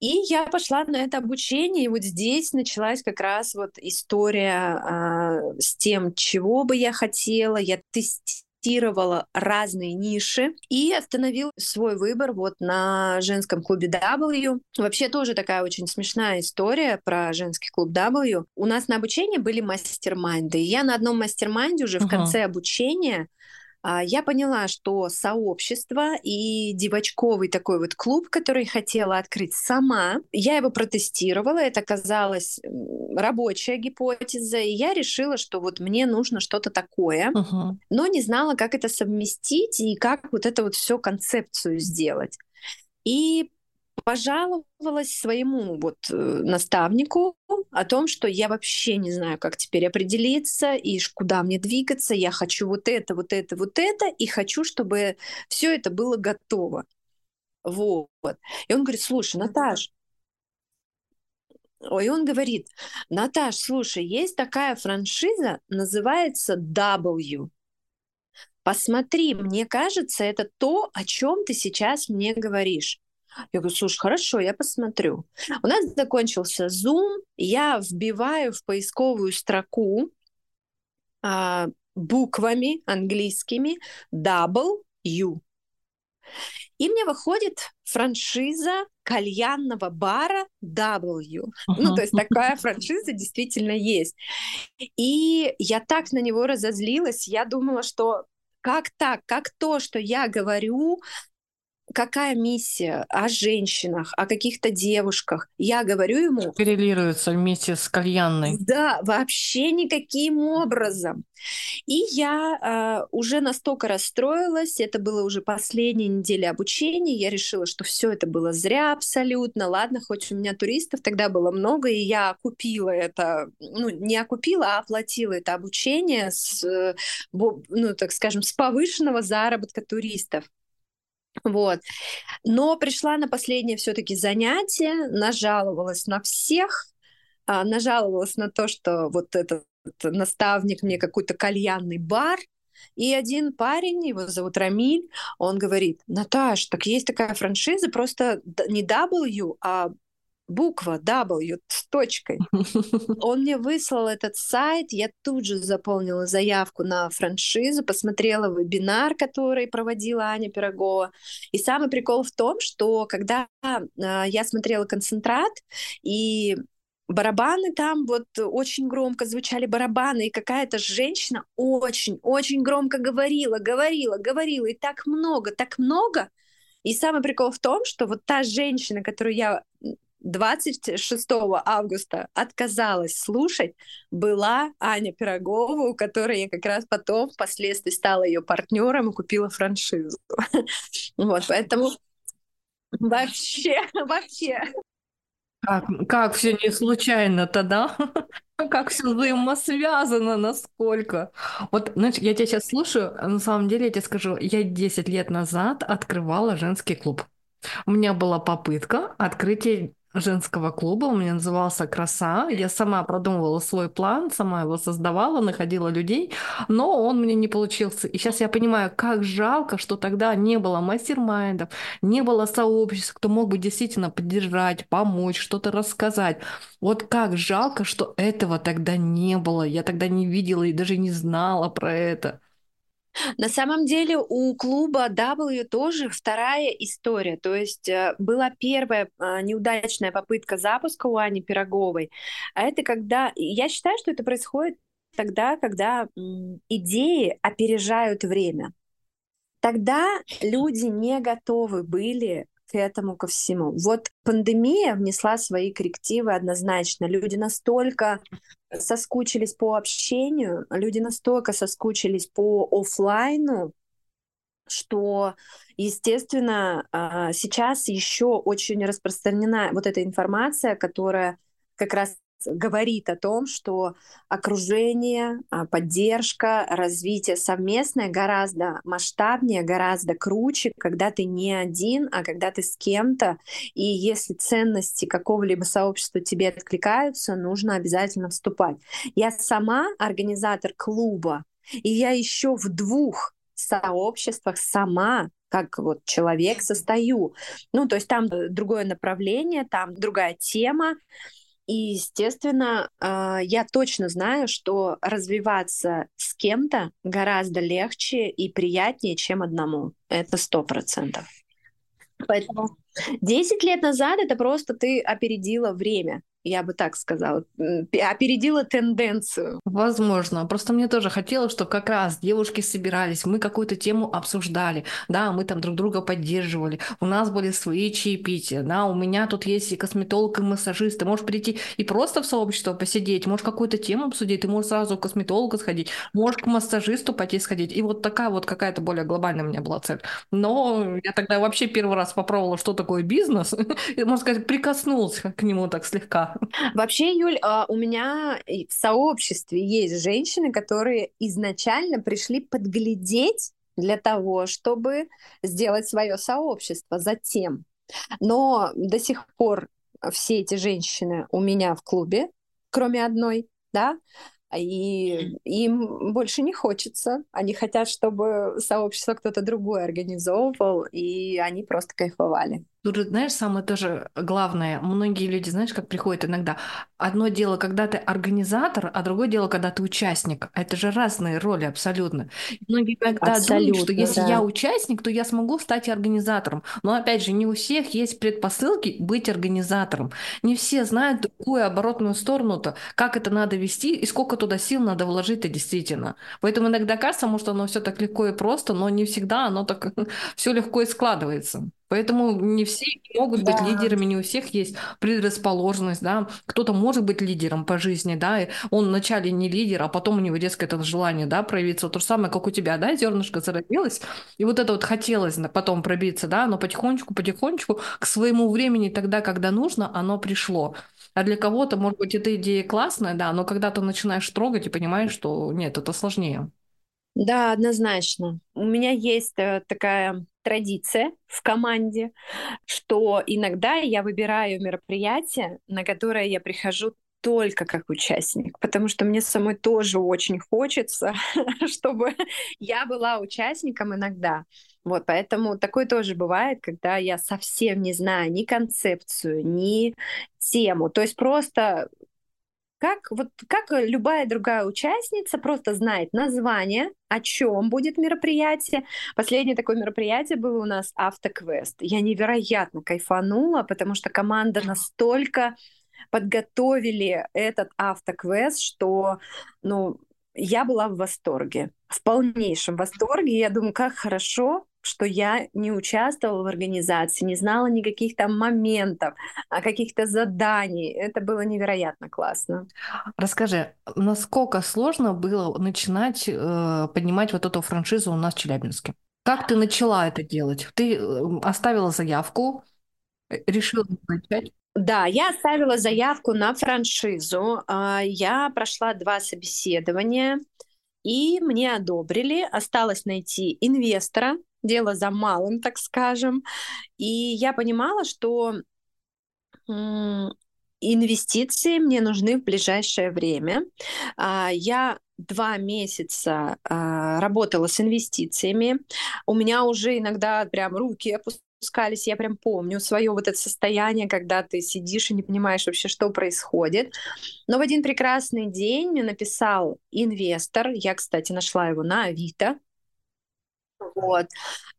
И я пошла на это обучение, и вот здесь началась как раз вот история а, с тем, чего бы я хотела. Я тестировала тестировала разные ниши и остановил свой выбор вот на женском клубе W. Вообще тоже такая очень смешная история про женский клуб W. У нас на обучении были mastermind ы, и я на одном mastermind е уже uh-huh. в конце обучения я поняла, что сообщество и девочковый такой вот клуб, который хотела открыть сама, я его протестировала, это оказалась рабочая гипотеза, и я решила, что вот мне нужно что-то такое, uh-huh. но не знала, как это совместить и как вот это вот все концепцию сделать. И пожаловалась своему вот э, наставнику о том, что я вообще не знаю, как теперь определиться и куда мне двигаться. Я хочу вот это, вот это, вот это, и хочу, чтобы все это было готово. Вот. И он говорит, слушай, Наташ, Ой, он говорит, Наташ, слушай, есть такая франшиза, называется W. Посмотри, мне кажется, это то, о чем ты сейчас мне говоришь. Я говорю, слушай, хорошо, я посмотрю. У нас закончился Zoom, я вбиваю в поисковую строку а, буквами английскими W. И мне выходит франшиза кальянного бара W. Uh-huh. Ну, то есть такая франшиза действительно есть. И я так на него разозлилась, я думала, что как так, как то, что я говорю, какая миссия о женщинах, о каких-то девушках. Я говорю ему... Коррелируется вместе с кальянной. Да, вообще никаким образом. И я э, уже настолько расстроилась, это было уже последняя неделя обучения, я решила, что все это было зря абсолютно. Ладно, хоть у меня туристов тогда было много, и я купила это, ну, не окупила, а оплатила это обучение с, э, ну, так скажем, с повышенного заработка туристов. Вот. Но пришла на последнее все-таки занятие, нажаловалась на всех, а, нажаловалась на то, что вот этот наставник мне какой-то кальянный бар, и один парень, его зовут Рамиль, он говорит, Наташ, так есть такая франшиза, просто не W, а буква W с точкой. Он мне выслал этот сайт, я тут же заполнила заявку на франшизу, посмотрела вебинар, который проводила Аня Пирогова. И самый прикол в том, что когда э, я смотрела концентрат, и барабаны там вот очень громко звучали барабаны, и какая-то женщина очень-очень громко говорила, говорила, говорила, и так много, так много. И самый прикол в том, что вот та женщина, которую я 26 августа отказалась слушать, была Аня Пирогова, у которой я как раз потом впоследствии стала ее партнером и купила франшизу. Вот, поэтому вообще, вообще. Как, как все не случайно-то, да? Как все взаимосвязано, насколько. Вот, знаешь, я тебя сейчас слушаю, а на самом деле я тебе скажу, я 10 лет назад открывала женский клуб. У меня была попытка открытия женского клуба, у меня назывался «Краса». Я сама продумывала свой план, сама его создавала, находила людей, но он мне не получился. И сейчас я понимаю, как жалко, что тогда не было мастер-майндов, не было сообществ, кто мог бы действительно поддержать, помочь, что-то рассказать. Вот как жалко, что этого тогда не было. Я тогда не видела и даже не знала про это. На самом деле у клуба W тоже вторая история. То есть э, была первая а, неудачная попытка запуска у Ани Пироговой. А это когда... Я считаю, что это происходит тогда, когда идеи опережают время. Тогда люди не готовы были к этому ко всему. Вот пандемия внесла свои коррективы однозначно. Люди настолько соскучились по общению, люди настолько соскучились по офлайну, что, естественно, а, сейчас еще очень распространена вот эта информация, которая как раз говорит о том, что окружение, а, поддержка, развитие совместное гораздо масштабнее, гораздо круче, когда ты не один, а когда ты с кем-то. И если ценности какого-либо сообщества тебе откликаются, нужно обязательно вступать. Я сама организатор клуба, и я еще в двух сообществах сама как вот человек состою. Ну, то есть там другое направление, там другая тема, и, естественно, а, я точно знаю, что развиваться с кем-то гораздо легче и приятнее, чем одному. Это сто процентов. Поэтому 10 лет назад это просто ты опередила время я бы так сказала, опередила тенденцию. Возможно. Просто мне тоже хотелось, чтобы как раз девушки собирались, мы какую-то тему обсуждали, да, мы там друг друга поддерживали, у нас были свои чаепития, да, у меня тут есть и косметолог, и массажист, ты можешь прийти и просто в сообщество посидеть, можешь какую-то тему обсудить, ты можешь сразу к косметологу сходить, можешь к массажисту пойти сходить, и вот такая вот какая-то более глобальная у меня была цель. Но я тогда вообще первый раз попробовала, что такое бизнес, можно сказать, прикоснулся к нему так слегка. Вообще, Юль, а, у меня в сообществе есть женщины, которые изначально пришли подглядеть для того, чтобы сделать свое сообщество затем. Но до сих пор все эти женщины у меня в клубе, кроме одной, да, и им больше не хочется. Они хотят, чтобы сообщество кто-то другой организовывал, и они просто кайфовали. Тут знаешь, самое тоже главное, многие люди, знаешь, как приходят иногда, одно дело, когда ты организатор, а другое дело, когда ты участник. Это же разные роли абсолютно. многие иногда абсолютно, думают, что если да. я участник, то я смогу стать организатором. Но опять же, не у всех есть предпосылки быть организатором. Не все знают такую оборотную сторону-то, как это надо вести и сколько туда сил надо вложить-то действительно. Поэтому иногда кажется, может, оно все так легко и просто, но не всегда оно так все легко и складывается. Поэтому не все могут да. быть лидерами, не у всех есть предрасположенность, да. Кто-то может быть лидером по жизни, да, и он вначале не лидер, а потом у него резко это желание, да, проявиться. То же самое, как у тебя, да, зернышко зародилось, и вот это вот хотелось потом пробиться, да, но потихонечку, потихонечку к своему времени тогда, когда нужно, оно пришло. А для кого-то, может быть, эта идея классная, да, но когда ты начинаешь трогать и понимаешь, что нет, это сложнее. Да, однозначно. У меня есть э, такая традиция в команде, что иногда я выбираю мероприятие, на которое я прихожу только как участник, потому что мне самой тоже очень хочется, чтобы я была участником иногда. Вот, поэтому такое тоже бывает, когда я совсем не знаю ни концепцию, ни тему. То есть просто как, вот, как любая другая участница просто знает название, о чем будет мероприятие. Последнее такое мероприятие было у нас автоквест. Я невероятно кайфанула, потому что команда настолько подготовили этот автоквест, что ну, я была в восторге, в полнейшем восторге. Я думаю, как хорошо, что я не участвовала в организации, не знала никаких там моментов, а каких-то заданий. Это было невероятно классно. Расскажи, насколько сложно было начинать э, поднимать вот эту франшизу у нас в Челябинске? Как ты начала это делать? Ты э, оставила заявку, э, решила начать? Да, я оставила заявку на франшизу. А, я прошла два собеседования, и мне одобрили. Осталось найти инвестора. Дело за малым, так скажем. И я понимала, что инвестиции мне нужны в ближайшее время. А, я два месяца работала с инвестициями. У меня уже иногда прям руки опускались я прям помню свое вот это состояние, когда ты сидишь и не понимаешь вообще, что происходит. Но в один прекрасный день мне написал инвестор, я, кстати, нашла его на Авито, вот.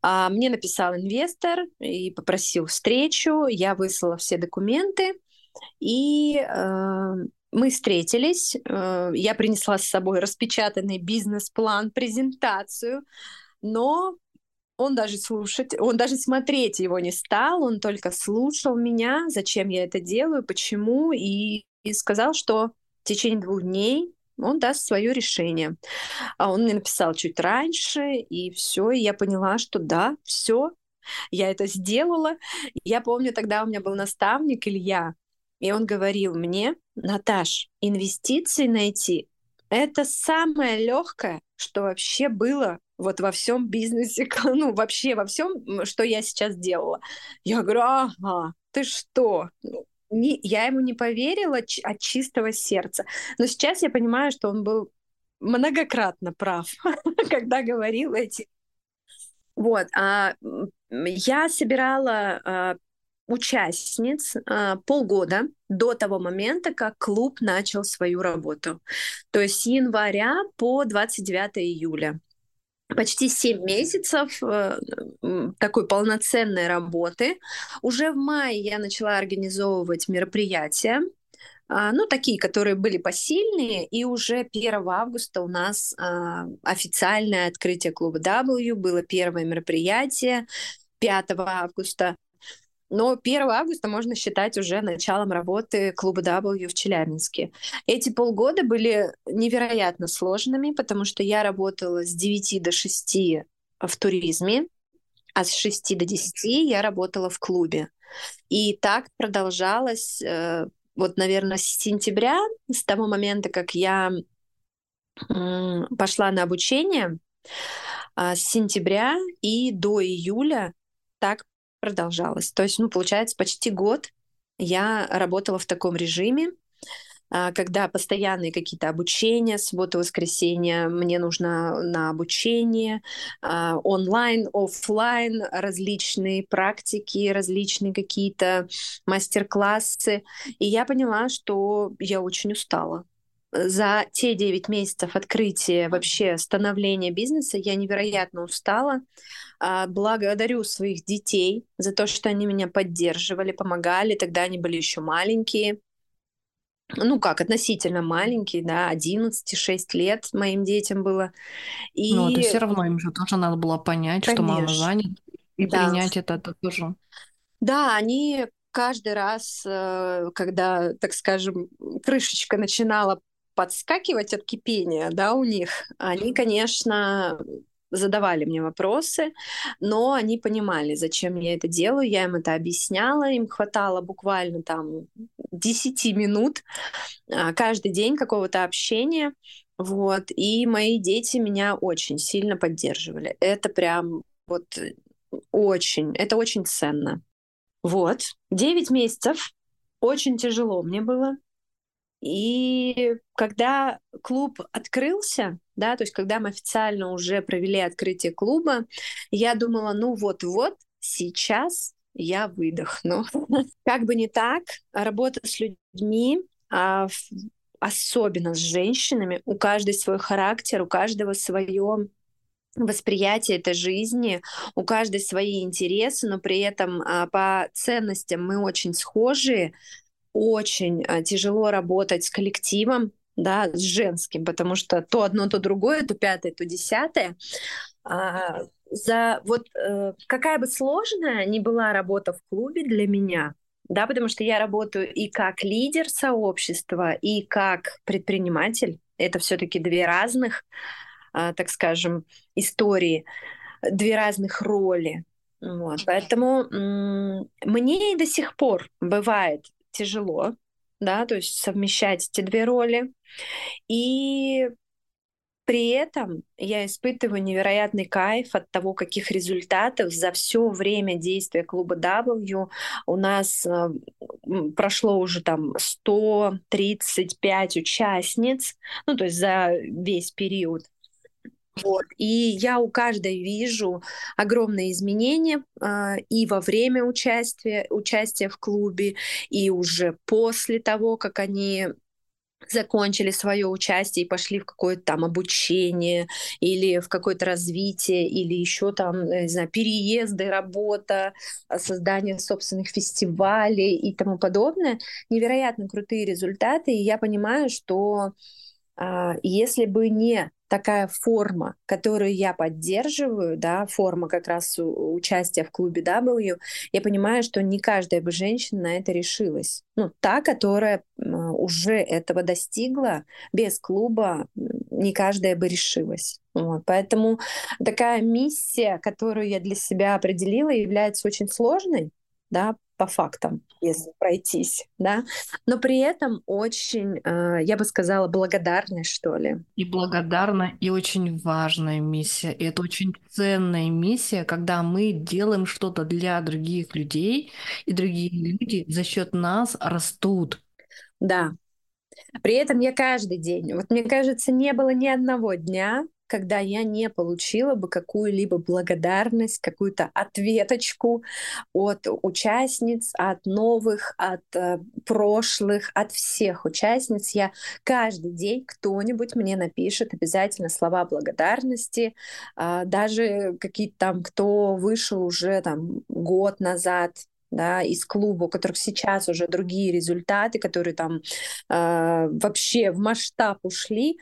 А, мне написал инвестор и попросил встречу, я выслала все документы, и э, мы встретились, э, я принесла с собой распечатанный бизнес-план, презентацию, но он даже слушать, он даже смотреть его не стал, он только слушал меня, зачем я это делаю, почему, и, и сказал, что в течение двух дней он даст свое решение. А он мне написал чуть раньше, и все, и я поняла, что да, все, я это сделала. Я помню, тогда у меня был наставник Илья, и он говорил мне, Наташ, инвестиции найти — это самое легкое, что вообще было вот во всем бизнесе, ну, вообще во всем, что я сейчас делала. Я говорю, ага, ты что? Ну, не, я ему не поверила от чистого сердца. Но сейчас я понимаю, что он был многократно прав, когда говорил эти. Вот, а я собирала а, участниц а, полгода до того момента, как клуб начал свою работу. То есть с января по 29 июля почти 7 месяцев э, такой полноценной работы. Уже в мае я начала организовывать мероприятия, а, ну, такие, которые были посильные, и уже 1 августа у нас а, официальное открытие клуба W, было первое мероприятие 5 августа но 1 августа можно считать уже началом работы клуба W в Челябинске. Эти полгода были невероятно сложными, потому что я работала с 9 до 6 в туризме, а с 6 до 10 я работала в клубе. И так продолжалось, э, вот, наверное, с сентября, с того момента, как я пошла на обучение, а, с сентября и до июля так продолжалось. То есть, ну, получается, почти год я работала в таком режиме, а, когда постоянные какие-то обучения, суббота, воскресенье, мне нужно на обучение, а, онлайн, офлайн, различные практики, различные какие-то мастер-классы. И я поняла, что я очень устала за те 9 месяцев открытия, вообще становления бизнеса, я невероятно устала. А, благодарю своих детей за то, что они меня поддерживали, помогали. Тогда они были еще маленькие. Ну как, относительно маленькие, да, 11-6 лет моим детям было. И... Ну, это все равно им же тоже надо было понять, Конечно. что мама занята, и да. принять это, это тоже. Да, они каждый раз, э, когда, так скажем, крышечка начинала подскакивать от кипения, да, у них, они, конечно, задавали мне вопросы, но они понимали, зачем я это делаю, я им это объясняла, им хватало буквально там 10 минут а, каждый день какого-то общения, вот, и мои дети меня очень сильно поддерживали. Это прям вот очень, это очень ценно. Вот, 9 месяцев, очень тяжело мне было, и когда клуб открылся, да, то есть когда мы официально уже провели открытие клуба, я думала, ну вот-вот, сейчас я выдохну. Как бы не так, работа с людьми, а особенно с женщинами, у каждой свой характер, у каждого свое восприятие этой жизни, у каждой свои интересы, но при этом а, по ценностям мы очень схожие, очень а, тяжело работать с коллективом, да, с женским, потому что то одно, то другое, то пятое, то десятое. А, за вот э, какая бы сложная ни была работа в клубе для меня, да, потому что я работаю и как лидер сообщества, и как предприниматель. Это все-таки две разных, э, так скажем, истории, две разных роли. Вот. Поэтому мне и до сих пор бывает тяжело, да, то есть совмещать эти две роли. И при этом я испытываю невероятный кайф от того, каких результатов за все время действия клуба W у нас э, прошло уже там 135 участниц, ну то есть за весь период. Вот. И я у каждой вижу огромные изменения э, и во время участия, участия в клубе, и уже после того, как они закончили свое участие и пошли в какое-то там обучение или в какое-то развитие или еще там, не знаю, переезды, работа, а, создание собственных фестивалей и тому подобное. Невероятно крутые результаты, и я понимаю, что а, если бы не такая форма, которую я поддерживаю, да, форма как раз участия в клубе W, я понимаю, что не каждая бы женщина на это решилась. Ну, та, которая уже этого достигла, без клуба не каждая бы решилась. Вот. Поэтому такая миссия, которую я для себя определила, является очень сложной, да, по фактам, если пройтись, да, но при этом очень, э, я бы сказала, благодарной, что ли. И благодарна, и очень важная миссия. И это очень ценная миссия, когда мы делаем что-то для других людей, и другие люди за счет нас растут. Да. При этом я каждый день, вот мне кажется, не было ни одного дня, когда я не получила бы какую-либо благодарность, какую-то ответочку от участниц, от новых, от э, прошлых, от всех участниц. Я каждый день кто-нибудь мне напишет обязательно слова благодарности, э, даже какие-то там, кто вышел уже там год назад, да, из клуба, у которых сейчас уже другие результаты, которые там э, вообще в масштаб ушли,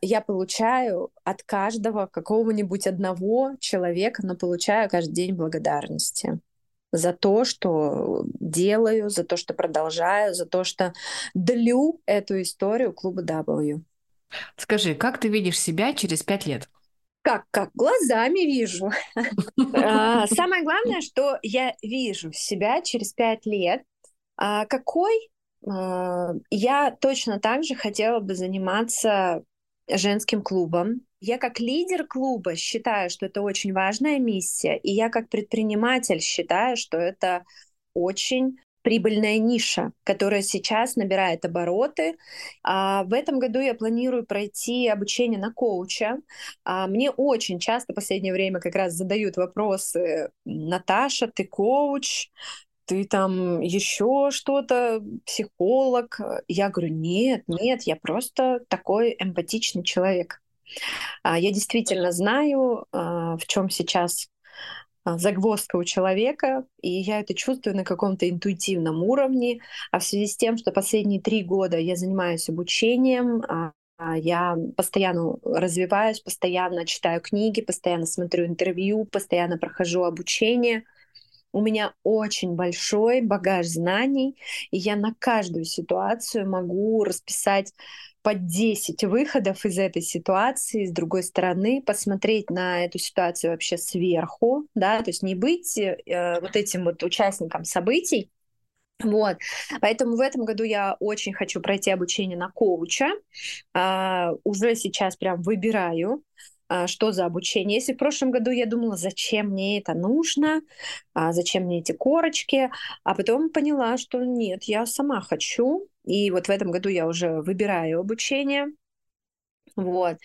я получаю от каждого какого-нибудь одного человека, но получаю каждый день благодарности за то, что делаю, за то, что продолжаю, за то, что длю эту историю клуба W. Скажи, как ты видишь себя через пять лет? Как, как? Глазами вижу. А, самое главное, что я вижу себя через пять лет. А, какой а, я точно так же хотела бы заниматься женским клубом. Я как лидер клуба считаю, что это очень важная миссия, и я как предприниматель считаю, что это очень прибыльная ниша, которая сейчас набирает обороты. А в этом году я планирую пройти обучение на коуча. А мне очень часто в последнее время как раз задают вопросы, Наташа, ты коуч, ты там еще что-то, психолог. Я говорю, нет, нет, я просто такой эмпатичный человек. А, я действительно знаю, а, в чем сейчас а, загвоздка у человека, и я это чувствую на каком-то интуитивном уровне. А в связи с тем, что последние три года я занимаюсь обучением, я постоянно развиваюсь, постоянно читаю книги, постоянно смотрю интервью, постоянно прохожу обучение — у меня очень большой багаж знаний, и я на каждую ситуацию могу расписать по 10 выходов из этой ситуации, с другой стороны, посмотреть на эту ситуацию вообще сверху, да, то есть не быть э, вот этим вот участником событий, вот, поэтому в этом году я очень хочу пройти обучение на коуча. А, уже сейчас прям выбираю, что за обучение. Если в прошлом году я думала, зачем мне это нужно, а, зачем мне эти корочки, а потом поняла, что нет, я сама хочу, и вот в этом году я уже выбираю обучение. Вот.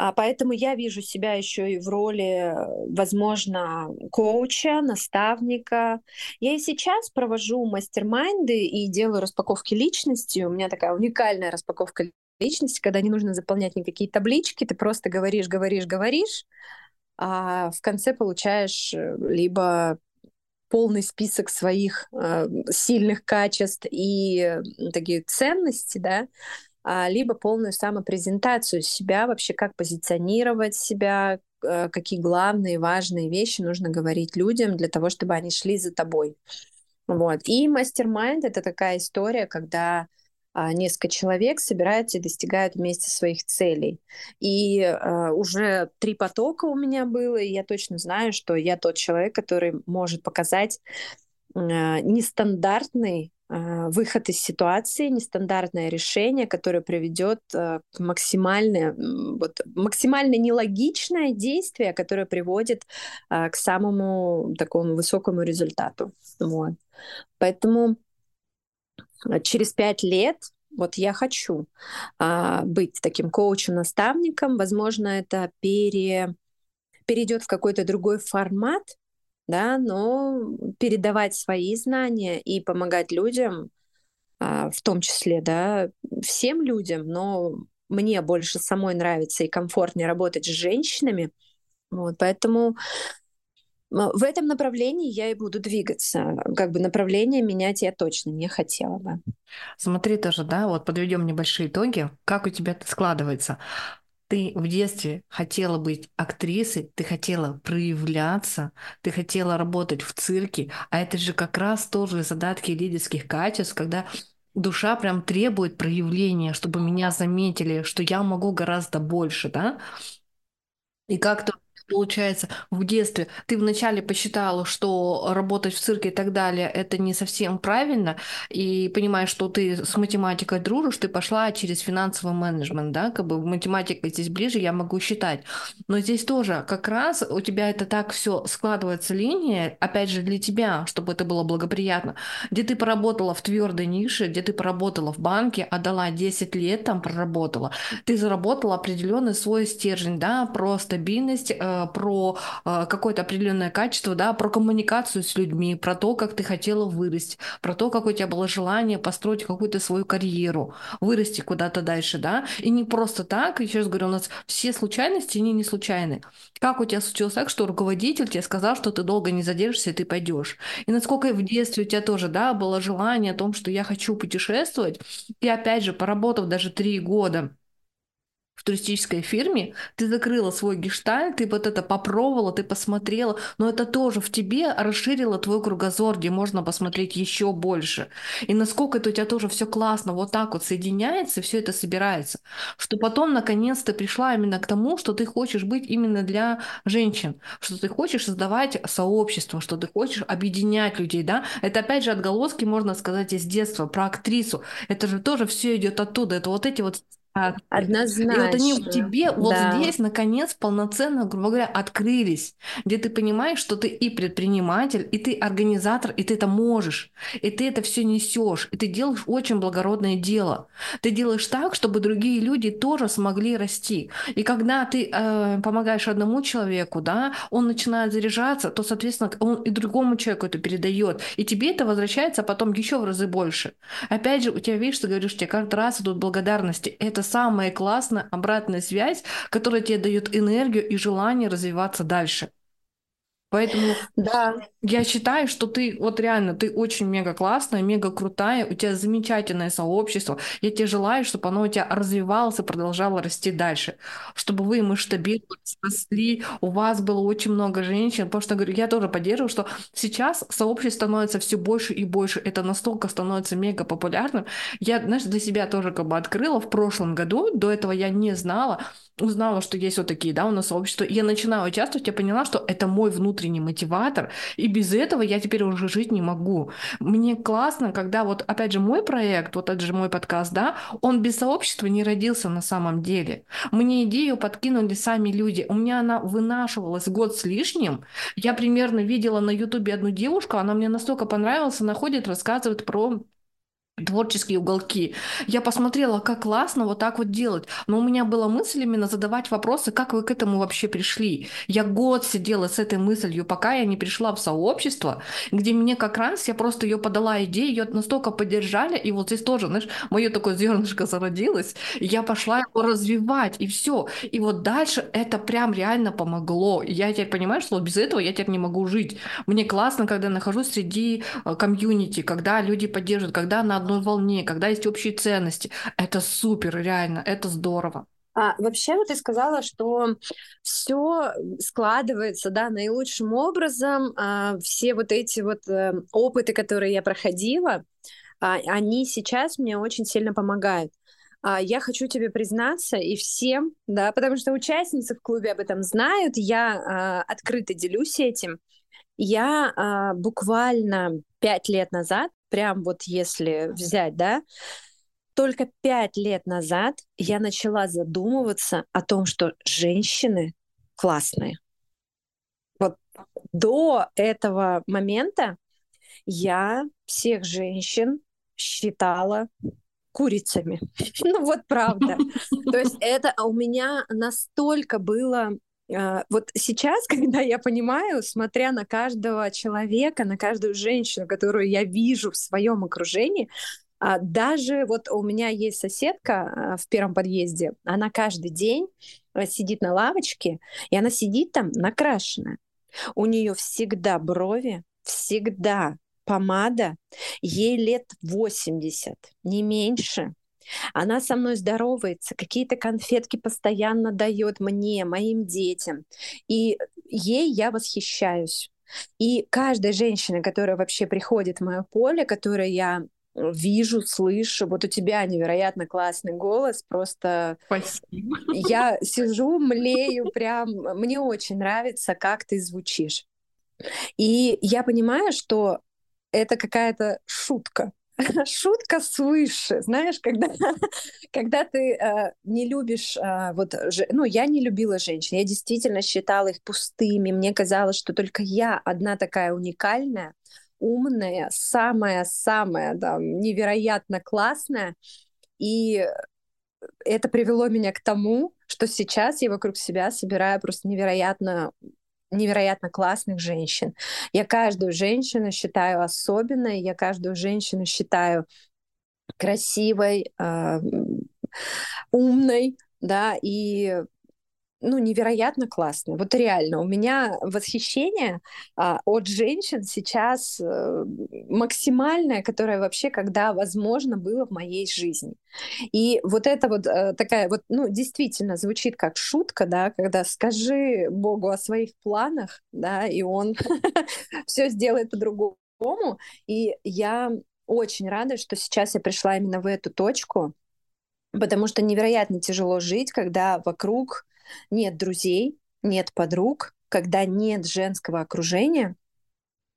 А поэтому я вижу себя еще и в роли, возможно, коуча, наставника. Я и сейчас провожу мастер-майнды и делаю распаковки личности. У меня такая уникальная распаковка личности, когда не нужно заполнять никакие таблички, ты просто говоришь, говоришь, говоришь, а в конце получаешь э, либо полный список своих э, сильных качеств и э, такие ценности, да, а, либо полную самопрезентацию себя, вообще как позиционировать себя, э, какие главные важные вещи нужно говорить людям для того, чтобы они шли за тобой. Вот. И мастер-майнд — это такая история, когда несколько человек собираются и достигают вместе своих целей. И э, уже три потока у меня было, и я точно знаю, что я тот человек, который может показать э, нестандартный а, выход из ситуации, нестандартное решение, которое приведет а, к максимально, вот, максимально нелогичное действие, которое приводит а, к самому такому высокому результату. Вот. Поэтому через пять лет вот я хочу а, быть таким коучем-наставником. Возможно, это пере, перейдет в какой-то другой формат, да, но передавать свои знания и помогать людям, а, в том числе, да, всем людям, но мне больше самой нравится и комфортнее работать с женщинами. Вот, поэтому в этом направлении я и буду двигаться. Как бы направление менять я точно не хотела бы. Смотри тоже, да, вот подведем небольшие итоги. Как у тебя это складывается? ты в детстве хотела быть актрисой, ты хотела проявляться, ты хотела работать в цирке, а это же как раз тоже задатки лидерских качеств, когда душа прям требует проявления, чтобы меня заметили, что я могу гораздо больше, да? И как-то получается, в детстве. Ты вначале посчитала, что работать в цирке и так далее, это не совсем правильно, и понимаешь, что ты с математикой дружишь, ты пошла через финансовый менеджмент, да, как бы математика здесь ближе, я могу считать. Но здесь тоже как раз у тебя это так все складывается линия, опять же, для тебя, чтобы это было благоприятно, где ты поработала в твердой нише, где ты поработала в банке, отдала 10 лет там проработала, ты заработала определенный свой стержень, да, про стабильность, э, про э, какое-то определенное качество, да, про коммуникацию с людьми, про то, как ты хотела вырасти, про то, как у тебя было желание построить какую-то свою карьеру, вырасти куда-то дальше, да, и не просто так, еще раз говорю, у нас все случайности, они не случайны. Как у тебя случилось так, что руководитель тебе сказал, что ты долго не задержишься, и ты пойдешь? И насколько в детстве у тебя тоже, да, было желание о том, что я хочу путешествовать, и опять же, поработав даже три года, в туристической фирме, ты закрыла свой гештальт, ты вот это попробовала, ты посмотрела, но это тоже в тебе расширило твой кругозор, где можно посмотреть еще больше. И насколько это у тебя тоже все классно, вот так вот соединяется, все это собирается, что потом наконец то пришла именно к тому, что ты хочешь быть именно для женщин, что ты хочешь создавать сообщество, что ты хочешь объединять людей, да? Это опять же отголоски, можно сказать, из детства, про актрису. Это же тоже все идет оттуда. Это вот эти вот Однозначно. И вот они тебе вот да. здесь, наконец, полноценно, грубо говоря, открылись, где ты понимаешь, что ты и предприниматель, и ты организатор, и ты это можешь, и ты это все несешь, и ты делаешь очень благородное дело. Ты делаешь так, чтобы другие люди тоже смогли расти. И когда ты э, помогаешь одному человеку, да, он начинает заряжаться, то, соответственно, он и другому человеку это передает. И тебе это возвращается потом еще в разы больше. Опять же, у тебя, видишь, ты говоришь, у тебя каждый раз идут благодарности. Это самая классная обратная связь, которая тебе дает энергию и желание развиваться дальше. Поэтому да. я считаю, что ты вот реально, ты очень мега классная, мега крутая, у тебя замечательное сообщество. Я тебе желаю, чтобы оно у тебя развивалось и продолжало расти дальше. Чтобы вы масштабировались, росли, у вас было очень много женщин. Потому что, говорю, я тоже поддерживаю, что сейчас сообщество становится все больше и больше. Это настолько становится мега популярным. Я, знаешь, для себя тоже как бы открыла в прошлом году, до этого я не знала, узнала, что есть вот такие, да, у нас сообщества, я начинала участвовать, я поняла, что это мой внутренний мотиватор, и без этого я теперь уже жить не могу. Мне классно, когда вот, опять же, мой проект, вот это же мой подкаст, да, он без сообщества не родился на самом деле. Мне идею подкинули сами люди. У меня она вынашивалась год с лишним. Я примерно видела на ютубе одну девушку, она мне настолько понравилась, она ходит, рассказывает про творческие уголки. Я посмотрела, как классно вот так вот делать. Но у меня была мысль именно задавать вопросы, как вы к этому вообще пришли. Я год сидела с этой мыслью, пока я не пришла в сообщество, где мне как раз, я просто ее подала идею, ее настолько поддержали, и вот здесь тоже, знаешь, мое такое зернышко зародилось, я пошла его развивать, и все. И вот дальше это прям реально помогло. Я теперь понимаю, что вот без этого я теперь не могу жить. Мне классно, когда нахожусь среди э, комьюнити, когда люди поддерживают, когда на одной волне, когда есть общие ценности. Это супер, реально, это здорово. А, вообще, вот ты сказала, что все складывается, да, наилучшим образом. А, все вот эти вот а, опыты, которые я проходила, а, они сейчас мне очень сильно помогают. А, я хочу тебе признаться и всем, да, потому что участницы в клубе об этом знают, я а, открыто делюсь этим. Я а, буквально пять лет назад прям вот если взять, да, только пять лет назад я начала задумываться о том, что женщины классные. Вот до этого момента я всех женщин считала курицами. Ну вот правда. То есть это у меня настолько было вот сейчас, когда я понимаю, смотря на каждого человека, на каждую женщину, которую я вижу в своем окружении, а даже вот у меня есть соседка а, в первом подъезде, она каждый день сидит на лавочке, и она сидит там накрашенная. У нее всегда брови, всегда помада, ей лет 80, не меньше. Она со мной здоровается, какие-то конфетки постоянно дает мне, моим детям. И ей я восхищаюсь. И каждая женщина, которая вообще приходит в мое поле, которой я вижу, слышу. Вот у тебя невероятно классный голос, просто... Спасибо. Я сижу, млею прям. Мне очень нравится, как ты звучишь. И я понимаю, что это какая-то шутка. Шутка свыше, знаешь, когда, когда ты э, не любишь, э, вот, же, ну, я не любила женщин, я действительно считала их пустыми, мне казалось, что только я одна такая уникальная, умная, самая-самая там, невероятно классная. И это привело меня к тому, что сейчас я вокруг себя собираю просто невероятно невероятно классных женщин. Я каждую женщину считаю особенной, я каждую женщину считаю красивой, э, умной, да, и ну, невероятно классно. Вот реально, у меня восхищение а, от женщин сейчас а, максимальное, которое вообще когда возможно было в моей жизни. И вот это вот а, такая вот, ну, действительно звучит как шутка, да, когда скажи Богу о своих планах, да, и он все сделает по-другому. И я очень рада, что сейчас я пришла именно в эту точку, потому что невероятно тяжело жить, когда вокруг нет друзей, нет подруг, когда нет женского окружения,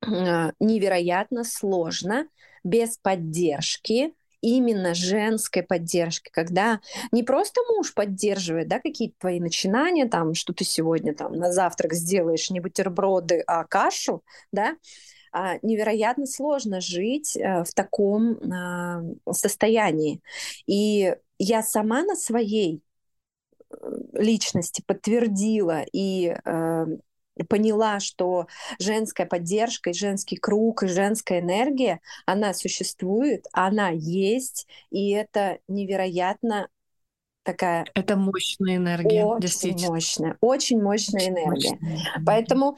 а, невероятно сложно без поддержки, именно женской поддержки, когда не просто муж поддерживает, да, какие-то твои начинания, там, что ты сегодня там на завтрак сделаешь не бутерброды, а кашу, да, а, невероятно сложно жить а, в таком а, состоянии. И я сама на своей личности подтвердила и э, поняла, что женская поддержка и женский круг и женская энергия, она существует, она есть, и это невероятно такая... Это мощная энергия, очень действительно. мощная, очень мощная очень энергия. Мощная. Поэтому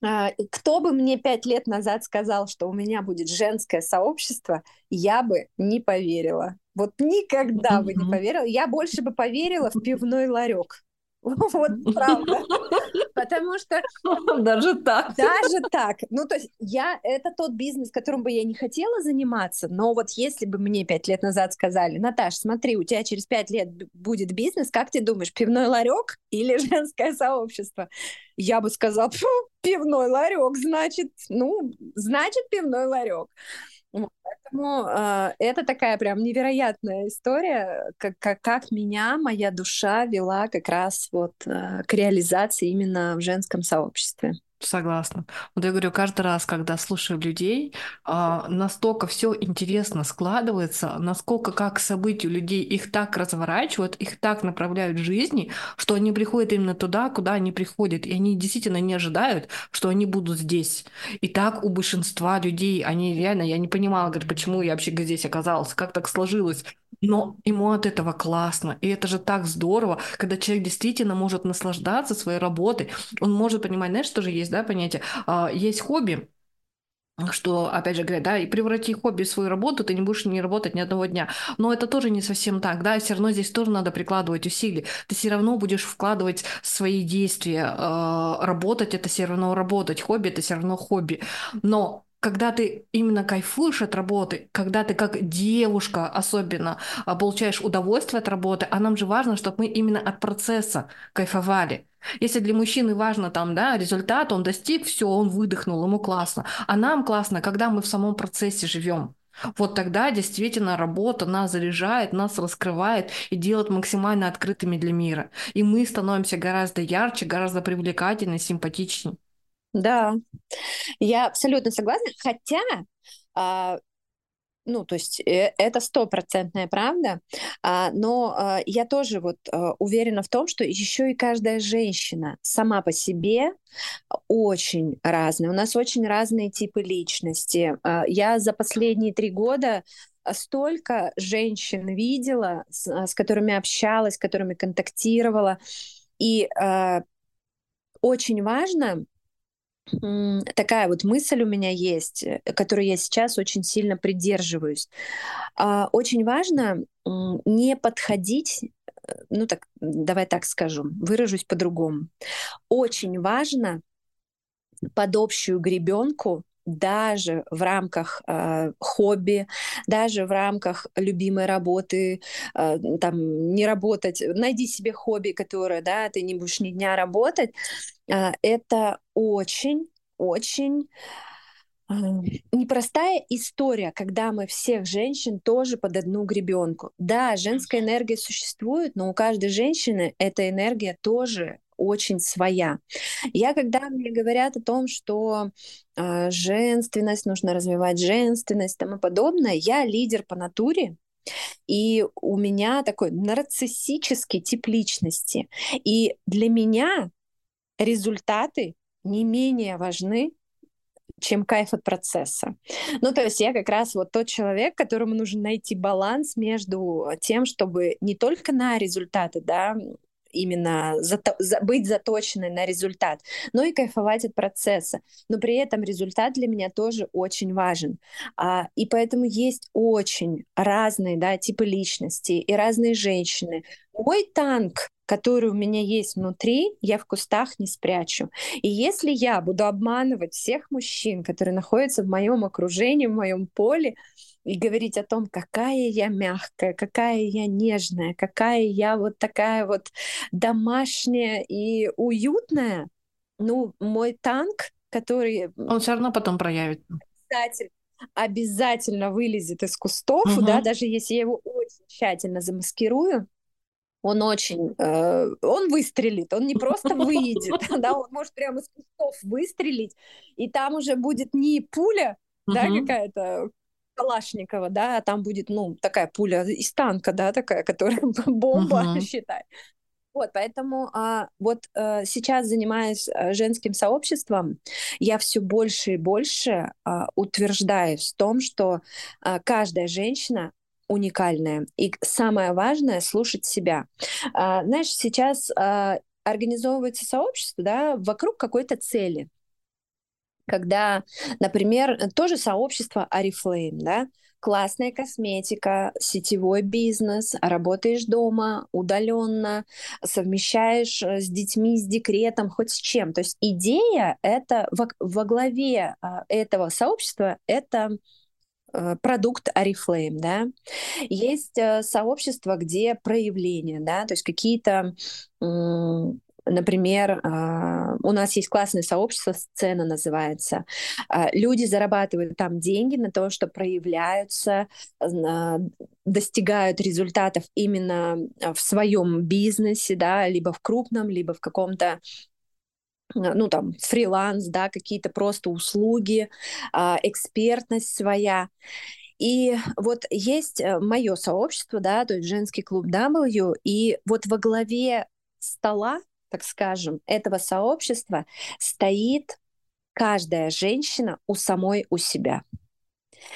кто бы мне пять лет назад сказал, что у меня будет женское сообщество, я бы не поверила. Вот никогда бы не поверила. Я больше бы поверила в пивной ларек. Вот правда. Потому что... Даже так. Даже так. Ну, то есть я... Это тот бизнес, которым бы я не хотела заниматься, но вот если бы мне пять лет назад сказали, Наташ, смотри, у тебя через пять лет будет бизнес, как ты думаешь, пивной ларек или женское сообщество? Я бы сказала, пивной ларек, значит, ну, значит, пивной ларек. Поэтому э, это такая прям невероятная история, как, как, как меня моя душа вела как раз вот э, к реализации именно в женском сообществе. Согласна. Вот я говорю, каждый раз, когда слушаю людей, а, настолько все интересно складывается, насколько как события людей их так разворачивают, их так направляют в жизни, что они приходят именно туда, куда они приходят, и они действительно не ожидают, что они будут здесь. И так у большинства людей, они реально, я не понимала, говорю, почему я вообще здесь оказался, как так сложилось. Но ему от этого классно. И это же так здорово, когда человек действительно может наслаждаться своей работой. Он может понимать, знаешь, что же есть, да, понятие? А, есть хобби, что, опять же говорят, да, и преврати хобби в свою работу, ты не будешь не работать ни одного дня. Но это тоже не совсем так, да, все равно здесь тоже надо прикладывать усилия. Ты все равно будешь вкладывать свои действия, э, работать это все равно работать, хобби это все равно хобби. Но когда ты именно кайфуешь от работы, когда ты как девушка особенно а, получаешь удовольствие от работы, а нам же важно, чтобы мы именно от процесса кайфовали. Если для мужчины важно там, да, результат, он достиг, все, он выдохнул, ему классно. А нам классно, когда мы в самом процессе живем. Вот тогда действительно работа нас заряжает, нас раскрывает и делает максимально открытыми для мира. И мы становимся гораздо ярче, гораздо привлекательнее, симпатичнее. Да, я абсолютно согласна. Хотя а, ну, то есть э, это стопроцентная правда, а, но а, я тоже вот а, уверена в том, что еще и каждая женщина сама по себе очень разная. У нас очень разные типы личности. Я за последние три года столько женщин видела, с, с которыми общалась, с которыми контактировала, и очень важно такая вот мысль у меня есть, э, которой я сейчас очень сильно придерживаюсь. А, очень важно не подходить, э, ну так, давай так скажу, выражусь по-другому. Очень важно под общую гребенку даже в рамках э, хобби, даже в рамках любимой работы, э, там не работать, найди себе хобби, которое, да, ты не будешь ни дня работать, э, это очень, очень э, непростая история, когда мы всех женщин тоже под одну гребенку. Да, женская энергия существует, но у каждой женщины эта энергия тоже очень своя. Я, когда мне говорят о том, что э, женственность, нужно развивать женственность и тому подобное, я лидер по натуре, и у меня такой нарциссический тип личности. И для меня результаты не менее важны, чем кайф от процесса. Ну, то есть я как раз вот тот человек, которому нужно найти баланс между тем, чтобы не только на результаты, да, именно зато, за, быть заточенной на результат, но и кайфовать от процесса. Но при этом результат для меня тоже очень важен. А, и поэтому есть очень разные да, типы личности и разные женщины. Мой танк который у меня есть внутри, я в кустах не спрячу. И если я буду обманывать всех мужчин, которые находятся в моем окружении, в моем поле, и говорить о том, какая я мягкая, какая я нежная, какая я вот такая вот домашняя и уютная, ну, мой танк, который... Он все равно потом проявит. Обязательно, обязательно вылезет из кустов, угу. да, даже если я его очень тщательно замаскирую, он очень, э, он выстрелит, он не просто выйдет, да, он может прямо из кустов выстрелить, и там уже будет не пуля, да, какая-то Калашникова, да, а там будет, ну, такая пуля из танка, да, такая, которая бомба, uh-huh. считай. Вот, поэтому а, вот а, сейчас, занимаясь а, женским сообществом, я все больше и больше а, утверждаюсь в том, что а, каждая женщина уникальная. И самое важное — слушать себя. А, знаешь, сейчас а, организовывается сообщество да, вокруг какой-то цели когда, например, тоже сообщество Арифлейм, да, классная косметика, сетевой бизнес, работаешь дома, удаленно, совмещаешь э, с детьми, с декретом, хоть с чем. То есть идея это во, во главе а, этого сообщества это э, продукт Арифлейм, да. Есть э, сообщество, где проявления, да, то есть какие-то Например, а, у нас есть классное сообщество, сцена называется. А, люди зарабатывают там деньги на то, что проявляются, достигают результатов именно в своем бизнесе, да, либо в крупном, либо в каком-то ну, там, фриланс, да, какие-то просто услуги, а, экспертность своя. И вот есть э, мое сообщество, да, то есть женский клуб W, и вот во главе стола так скажем, этого сообщества стоит каждая женщина у самой у себя.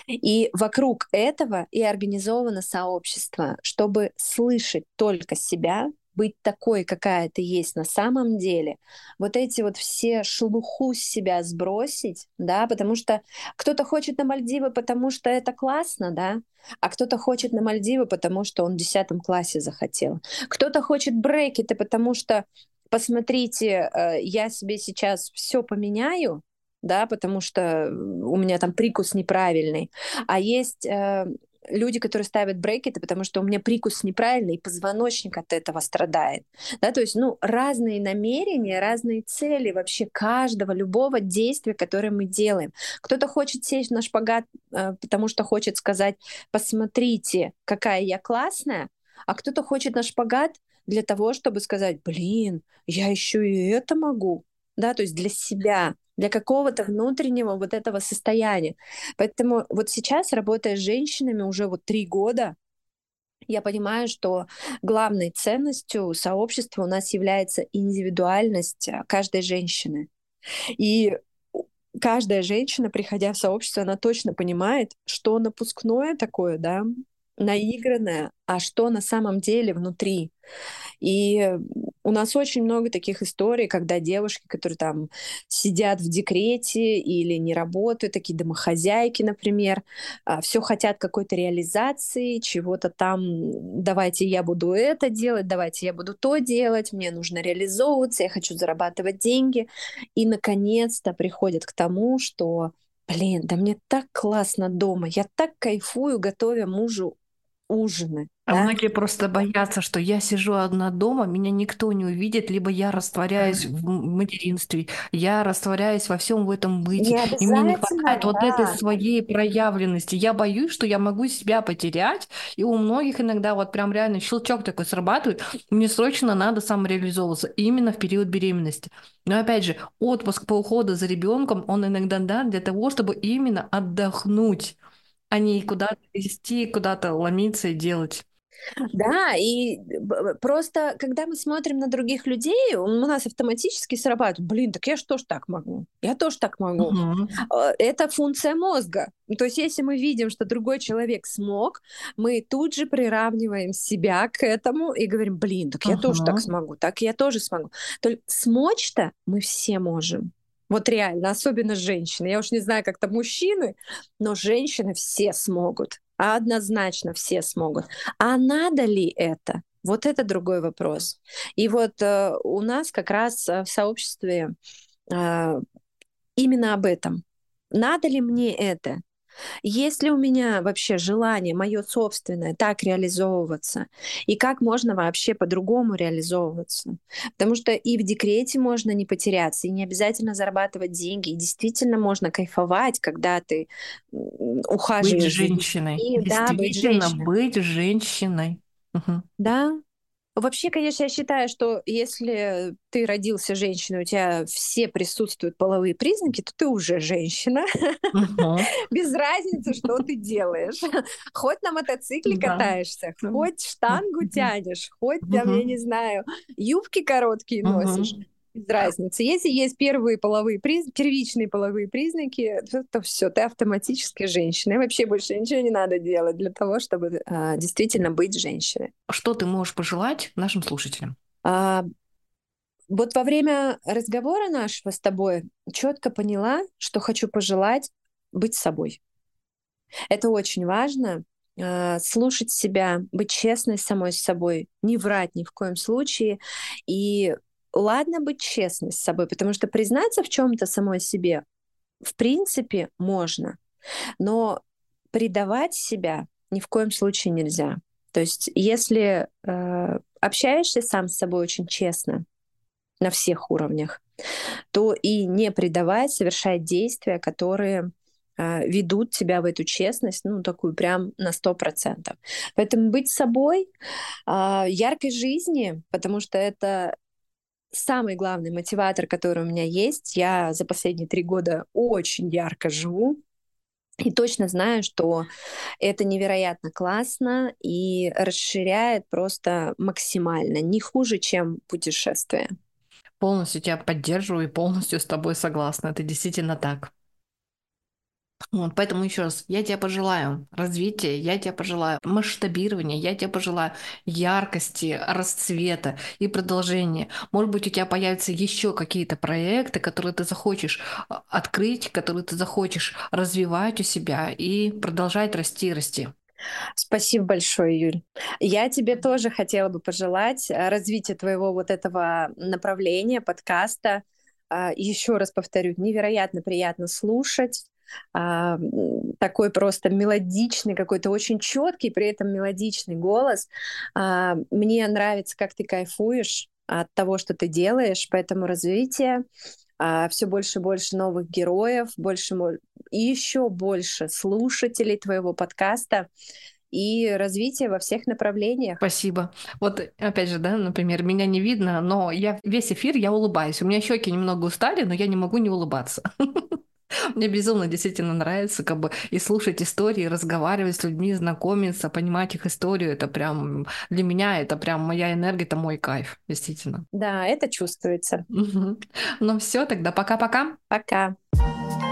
И вокруг этого и организовано сообщество, чтобы слышать только себя, быть такой, какая ты есть на самом деле, вот эти вот все шелуху с себя сбросить, да, потому что кто-то хочет на Мальдивы, потому что это классно, да, а кто-то хочет на Мальдивы, потому что он в десятом классе захотел. Кто-то хочет брекеты, потому что посмотрите, э, я себе сейчас все поменяю, да, потому что у меня там прикус неправильный. А есть э, люди, которые ставят брекеты, потому что у меня прикус неправильный, и позвоночник от этого страдает. Да, то есть, ну, разные намерения, разные цели вообще каждого, любого действия, которое мы делаем. Кто-то хочет сесть на шпагат, э, потому что хочет сказать, посмотрите, какая я классная, а кто-то хочет на шпагат для того, чтобы сказать, блин, я еще и это могу. Да, то есть для себя для какого-то внутреннего вот этого состояния. Поэтому вот сейчас, работая с женщинами уже вот три года, я понимаю, что главной ценностью сообщества у нас является индивидуальность э, каждой женщины. И каждая женщина, приходя в сообщество, она точно понимает, что напускное такое, да, наигранное, а что на самом деле внутри. И у нас очень много таких историй, когда девушки, которые там сидят в декрете или не работают, такие домохозяйки, например, а, все хотят какой-то реализации, чего-то там, давайте я буду это делать, давайте я буду то делать, мне нужно реализовываться, я хочу зарабатывать деньги. И, наконец-то, приходят к тому, что Блин, да мне так классно дома, я так кайфую, готовя мужу ужины. А да? многие просто боятся, что я сижу одна дома, меня никто не увидит, либо я растворяюсь в материнстве, я растворяюсь во всем в этом быте, и мне не хватает да. вот этой своей проявленности. Я боюсь, что я могу себя потерять, и у многих иногда вот прям реально щелчок такой срабатывает, мне срочно надо самореализовываться именно в период беременности. Но опять же, отпуск по уходу за ребенком, он иногда да для того, чтобы именно отдохнуть а не куда-то вести, куда-то ломиться и делать. Да, и просто когда мы смотрим на других людей, у нас автоматически срабатывает, блин, так я же тоже так могу, я тоже так могу. Угу. Это функция мозга. То есть если мы видим, что другой человек смог, мы тут же приравниваем себя к этому и говорим, блин, так я угу. тоже так смогу, так я тоже смогу. Только смочь-то мы все можем. Вот реально, особенно женщины. Я уж не знаю, как там мужчины, но женщины все смогут. Однозначно все смогут. А надо ли это? Вот это другой вопрос. И вот э, у нас как раз э, в сообществе э, именно об этом. Надо ли мне это? Есть ли у меня вообще желание, мое собственное, так реализовываться? И как можно вообще по-другому реализовываться? Потому что и в декрете можно не потеряться, и не обязательно зарабатывать деньги. И действительно можно кайфовать, когда ты ухаживаешь. Быть женщиной. И, да, быть женщиной. быть женщиной. Угу. Да, Вообще, конечно, я считаю, что если ты родился женщиной, у тебя все присутствуют половые признаки, то ты уже женщина. Без разницы, что ты делаешь. Хоть на мотоцикле катаешься, хоть штангу тянешь, хоть там, я не знаю, юбки короткие носишь без разницы. Если есть первые половые признаки, первичные половые признаки, то, то все, ты автоматически женщина. И вообще больше ничего не надо делать для того, чтобы а, действительно быть женщиной. Что ты можешь пожелать нашим слушателям? А, вот во время разговора нашего с тобой четко поняла, что хочу пожелать быть собой. Это очень важно, а, слушать себя, быть честной самой с собой, не врать ни в коем случае и ладно быть честной с собой, потому что признаться в чем-то самой себе, в принципе, можно, но предавать себя ни в коем случае нельзя. То есть, если э, общаешься сам с собой очень честно на всех уровнях, то и не предавать, совершать действия, которые э, ведут тебя в эту честность, ну, такую прям на сто процентов. Поэтому быть собой, э, яркой жизни, потому что это самый главный мотиватор, который у меня есть. Я за последние три года очень ярко живу. И точно знаю, что это невероятно классно и расширяет просто максимально, не хуже, чем путешествие. Полностью тебя поддерживаю и полностью с тобой согласна. Это действительно так. Вот, поэтому еще раз, я тебе пожелаю развития, я тебе пожелаю масштабирования, я тебе пожелаю яркости, расцвета и продолжения. Может быть, у тебя появятся еще какие-то проекты, которые ты захочешь а, открыть, которые ты захочешь развивать у себя и продолжать расти и расти. Спасибо большое, Юль. Я тебе тоже хотела бы пожелать э, развития твоего вот этого направления подкаста. А, еще раз повторю, невероятно приятно слушать а, такой просто мелодичный, какой-то очень четкий, при этом мелодичный голос. А, мне нравится, как ты кайфуешь от того, что ты делаешь, поэтому развитие, а, все больше и больше новых героев, больше и еще больше слушателей твоего подкаста и развитие во всех направлениях. Спасибо. Вот опять же, да, например, меня не видно, но я весь эфир я улыбаюсь. У меня щеки немного устали, но я не могу не улыбаться. Мне безумно действительно нравится как бы и слушать истории, разговаривать с людьми, знакомиться, понимать их историю. Это прям для меня, это прям моя энергия, это мой кайф, действительно. Да, это чувствуется. Ну все, тогда пока-пока. Пока. -пока. пока.